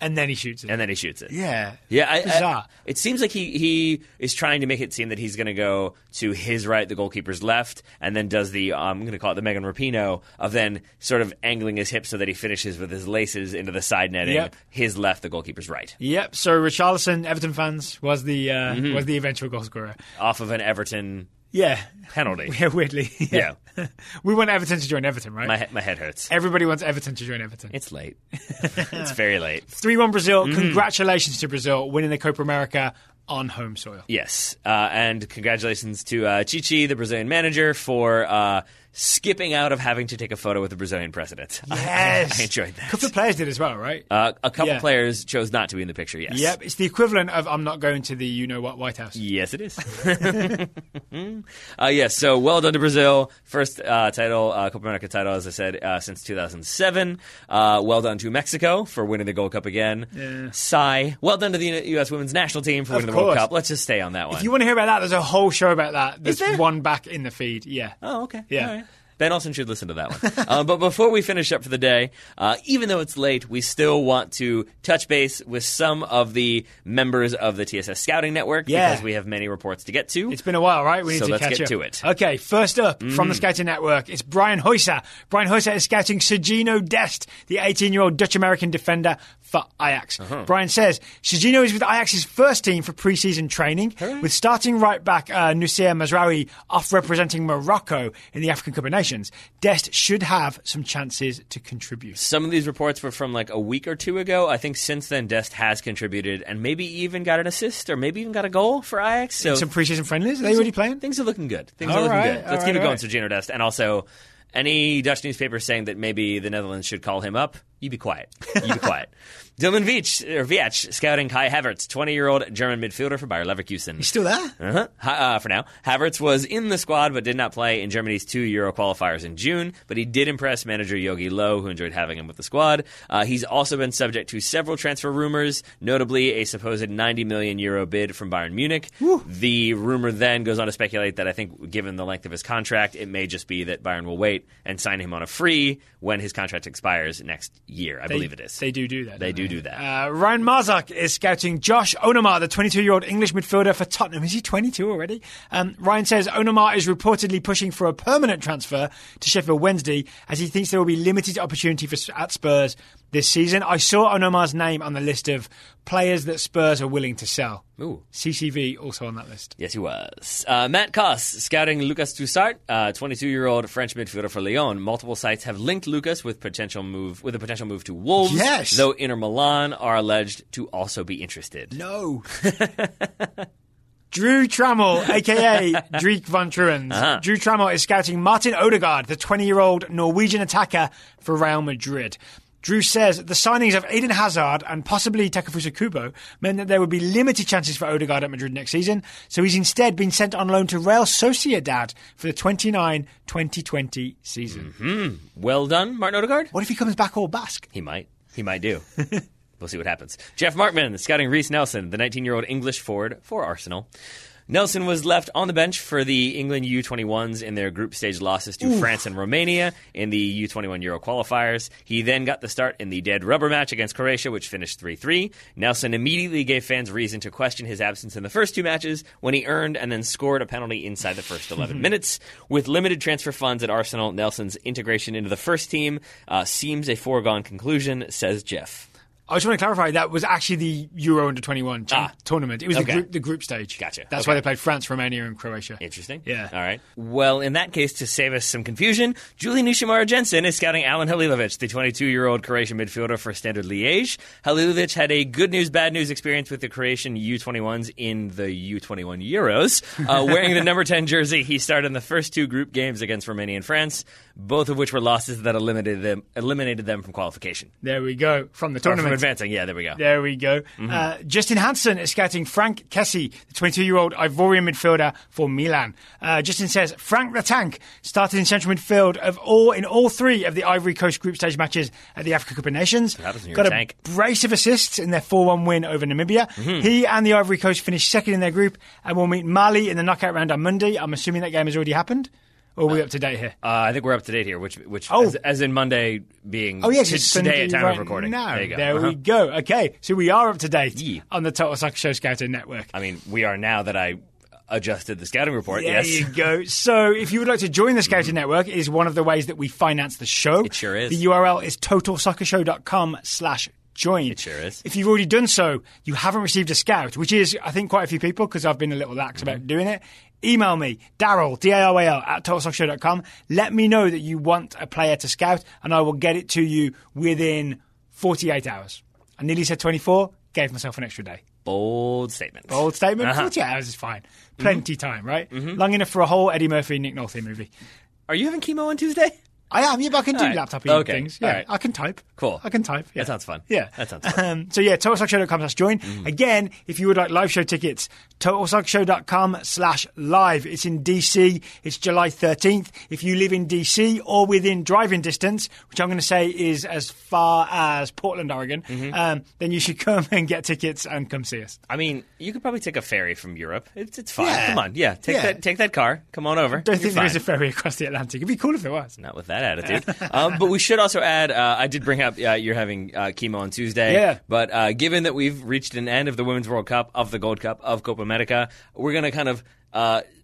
and then he shoots it. and then he shoots it. yeah, Yeah, I, I- it seems like he, he is trying to make it seem that he's going to go to his right, the goalkeeper's left, and then does the um, I'm going to call it the Megan Rapinoe of then sort of angling his hips so that he finishes with his laces into the side netting. Yep. His left, the goalkeeper's right, Yep. So Richarlison, Everton fans, was the uh, Mm-hmm. was the eventual goal scorer. off of an Everton Yeah. penalty. Yeah, weirdly. Yeah. we want Everton to join Everton, right? my he- my head hurts. Everybody wants Everton to join Everton. It's late. it's very late. 3 1 Brazil. Mm. Congratulations to Brazil winning the Copa America on home soil. Yes, uh, and congratulations to uh, Tite, the Brazilian manager, for uh, skipping out of having to take a photo with the Brazilian president. Yes. I enjoyed that. A couple of players did as well, right? Uh, a couple Yeah. players chose not to be in the picture. Yes. Yep. It's the equivalent of I'm not going to the you know what White House. Yes, it is. uh, yes, so well done to Brazil. First uh, title, uh, Copa America title, as I said, uh, since 2007. Uh, well done to Mexico for winning the Gold Cup again. Yeah. Sigh. Well done to the U.S. women's national team for Of winning the World. Cup. Let's just stay on that one. If you want to hear about that, there's a whole show about that. There's there? one back in the feed. Yeah. oh, okay. Yeah. Right. Ben Olsen should listen to that one. uh, but before we finish up for the day, uh, even though it's late, we still want to touch base with some of the members of the TSS Scouting Network Yeah. because we have many reports to get to. It's been a while, right? We need So to let's catch get up. to it. Okay, first up from the Scouting Network, it's Brian Hoyser. Brian Hoyser is scouting Sergino Dest, the 18-year-old Dutch-American defender for Ajax. Uh-huh. Brian says Sergino is with Ajax's first team for pre-season training, with starting right back uh, Noussair Mazraoui off representing Morocco in the African Cup of Nations. Dest should have some chances to contribute. Some of these reports were from like a week or two ago. I think since then, Dest has contributed and maybe even got an assist or maybe even got a goal for Ajax. So Some pre-season friendlies. Are they already playing? Things are looking good. Things All are looking right, good. Let's right, keep it going, right. Sergino Dest. And also, any Dutch newspaper saying that maybe the Netherlands should call him up, you be quiet. You be quiet. Dylan Viech, or Viech, scouting Kai Havertz, 20-year-old German midfielder for Bayer Leverkusen. He's still there. Uh-huh. Uh, for now, Havertz was in the squad but did not play in Germany's two Euro qualifiers in June. But he did impress manager Jogi Löw, who enjoyed having him with the squad. Uh, he's also been subject to several transfer rumors, notably a supposed 90 million euro bid from Bayern Munich. The rumor then goes on to speculate that I think, given the length of his contract, it may just be that Bayern will wait and sign him on a free when his contract expires next year. I believe it is. They do do that. They do do that. Uh, Ryan Marzak is scouting Josh Onomah, the 22-year-old English midfielder for Tottenham. Is he 22 already? Um, Ryan says Onomah is reportedly pushing for a permanent transfer to Sheffield Wednesday, as he thinks there will be limited opportunity for at Spurs this season. I saw Onomah's name on the list of players that Spurs are willing to sell. Ooh. CCV also on that list. Yes, he was. Uh, Matt Koss scouting Lucas Tousart, uh, 22-year-old French midfielder for Lyon. Multiple sites have linked Lucas with potential move with a potential move to Wolves. Yes. though Inter Milan are alleged to also be interested. No. Drew Trammell, aka Dreek von Truens. Uh-huh. Drew Trammell is scouting Martin Odegaard, the 20 year old Norwegian attacker for Real Madrid. Drew says the signings of Eden Hazard and possibly Takefusa Kubo meant that there would be limited chances for Odegaard at Madrid next season, so he's instead been sent on loan to Real Sociedad for the 29-2020 season. Mm-hmm. Well done, Martin Odegaard. What if he comes back all Basque? He might. He might do. we'll see what happens. Jeff Markman scouting Reiss Nelson, the 19-year-old English forward for Arsenal. Nelson was left on the bench for the England U21s in their group stage losses to France and Romania in the U21 Euro qualifiers. He then got the start in the dead rubber match against Croatia, which finished 3 3. Nelson immediately gave fans reason to question his absence in the first two matches when he earned and then scored a penalty inside the first 11 minutes. With limited transfer funds at Arsenal, Nelson's integration into the first team uh, seems a foregone conclusion, says Jeff. I just want to clarify that was actually the Euro under 21 Ah. tournament. It was Okay. the group the group stage. Gotcha. That's Okay. why they played France, Romania, and Croatia. Interesting. Yeah. All right. Well, in that case, to save us some confusion, Julie Nishimara Jensen is scouting Alan Halilovic, the 22 year old Croatian midfielder for Standard Liège. Halilovic had a good news, bad news experience with the Croatian U21s in the U21 Euros. Uh, wearing the number 10 jersey, he started in the first two group games against Romania and France, both of which were losses that eliminated them, eliminated them from qualification. There we go from the Or from tournament. advancing. Yeah, there we go. There we go. Mm-hmm. Uh, Justin Hansen is scouting Franck Kessie, the 22 year old Ivorian midfielder for Milan. Uh, Justin says Frank the Tank started in central midfield of all in all three of the Ivory Coast group stage matches at the Africa Cup of Nations. Got a tank. brace of assists in their 4 1 win over Namibia. Mm-hmm. He and the Ivory Coast finished second in their group and will meet Mali in the knockout round on Monday. I'm assuming that game has already happened. Or are we up to date here? Uh, I think we're up to date here, which, which Oh. as, as in Monday being Oh yes, t- it's today Sunday at time right of recording. Now. There you go. There Uh-huh. we go. Okay, so we are up to date Yeah. on the Total Soccer Show Scouting Network. I mean, we are now that I adjusted the scouting report. There yes. you go. So, if you would like to join the Scouting Network, it is one of the ways that we finance the show. It sure is. The URL is totalsoccershow.com slash join. It sure is. If you've already done so, you haven't received a scout, which is, I think, quite a few people because I've been a little lax Mm-hmm. about doing it. Email me, Daryl, D-A-R-A-L, at totalsoccershow.com. Let me know that you want a player to scout, and I will get it to you within 48 hours. I nearly said 24, gave myself an extra day. Bold statement. Bold statement. Uh-huh. 48 hours is fine. Plenty time, right? Long enough for a whole Eddie Murphy, Nick Nolte movie. Are you having chemo on Tuesday? I am. Yeah, but I can do right. laptop Okay. things. Yeah, right. I can type. Cool. I can type. Yeah. That sounds fun. Yeah, That sounds fun. Um, so yeah, totalsoccershow.com slash join. Again, if you would like live show tickets, totalsoccershow.com slash live. It's in DC. It's July 13th. If you live in DC or within driving distance, which I'm going to say is as far as Portland, Oregon, Mm-hmm. um, then you should come and get tickets and come see us. I mean, you could probably take a ferry from Europe. It's, it's fine. Yeah. Come on, yeah, take Yeah. that take that car. Come on over. Don't You're think there is a ferry across the Atlantic. It'd be cool if it was. Not with that attitude. um, but we should also add. Uh, I did bring up uh, you're having uh, chemo on Tuesday. Yeah. But uh, given that we've reached an end of the Women's World Cup, of the Gold Cup, of Copa America, we're gonna kind of.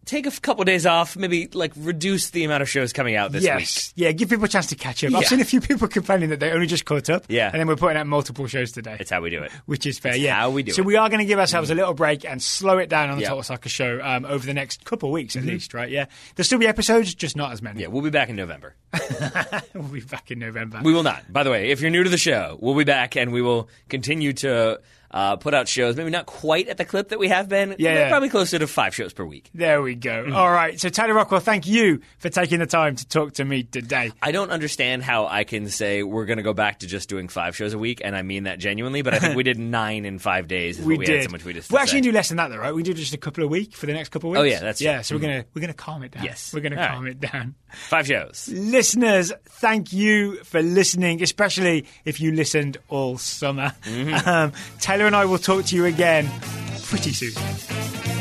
Take a couple of days off, maybe like reduce the amount of shows coming out this week. yes. Yeah, give people a chance to catch up. I've seen a few people complaining that they only just caught up. Yeah. And then we're putting out multiple shows today. week. It's how we do it. which is fair. It's yeah, how we do So it. we are going to give ourselves a little break and slow it down on the Yeah. Total Soccer Show um, over the next couple of weeks at least, right? Yeah, there'll still be episodes, just not as many. Yeah, we'll be back in November. we'll be back in November. We will not. By the way, if you're new to the show, we'll be back and we will continue to uh, put out shows. Maybe not quite at the clip that we have been. Yeah, yeah. probably closer to five shows per week. there we go. Mm. All right. So Taylor Rockwell, thank you for taking the time to talk to me today. I don't understand how I can say we're going to go back to just doing five shows a week, and I mean that genuinely. But I think we did nine in five days. Is We what we did. had so much we just. We're actually do less than that, though, right? We do just a couple of week for the next couple of Oh, weeks. yeah, that's yeah. true. So we're gonna we're gonna calm it down. Yes. we're gonna All calm right. it down. five shows. Listeners, thank you for listening, especially if you listened all summer. Mm-hmm. Um, Taylor Taylor and I will talk to you again pretty soon.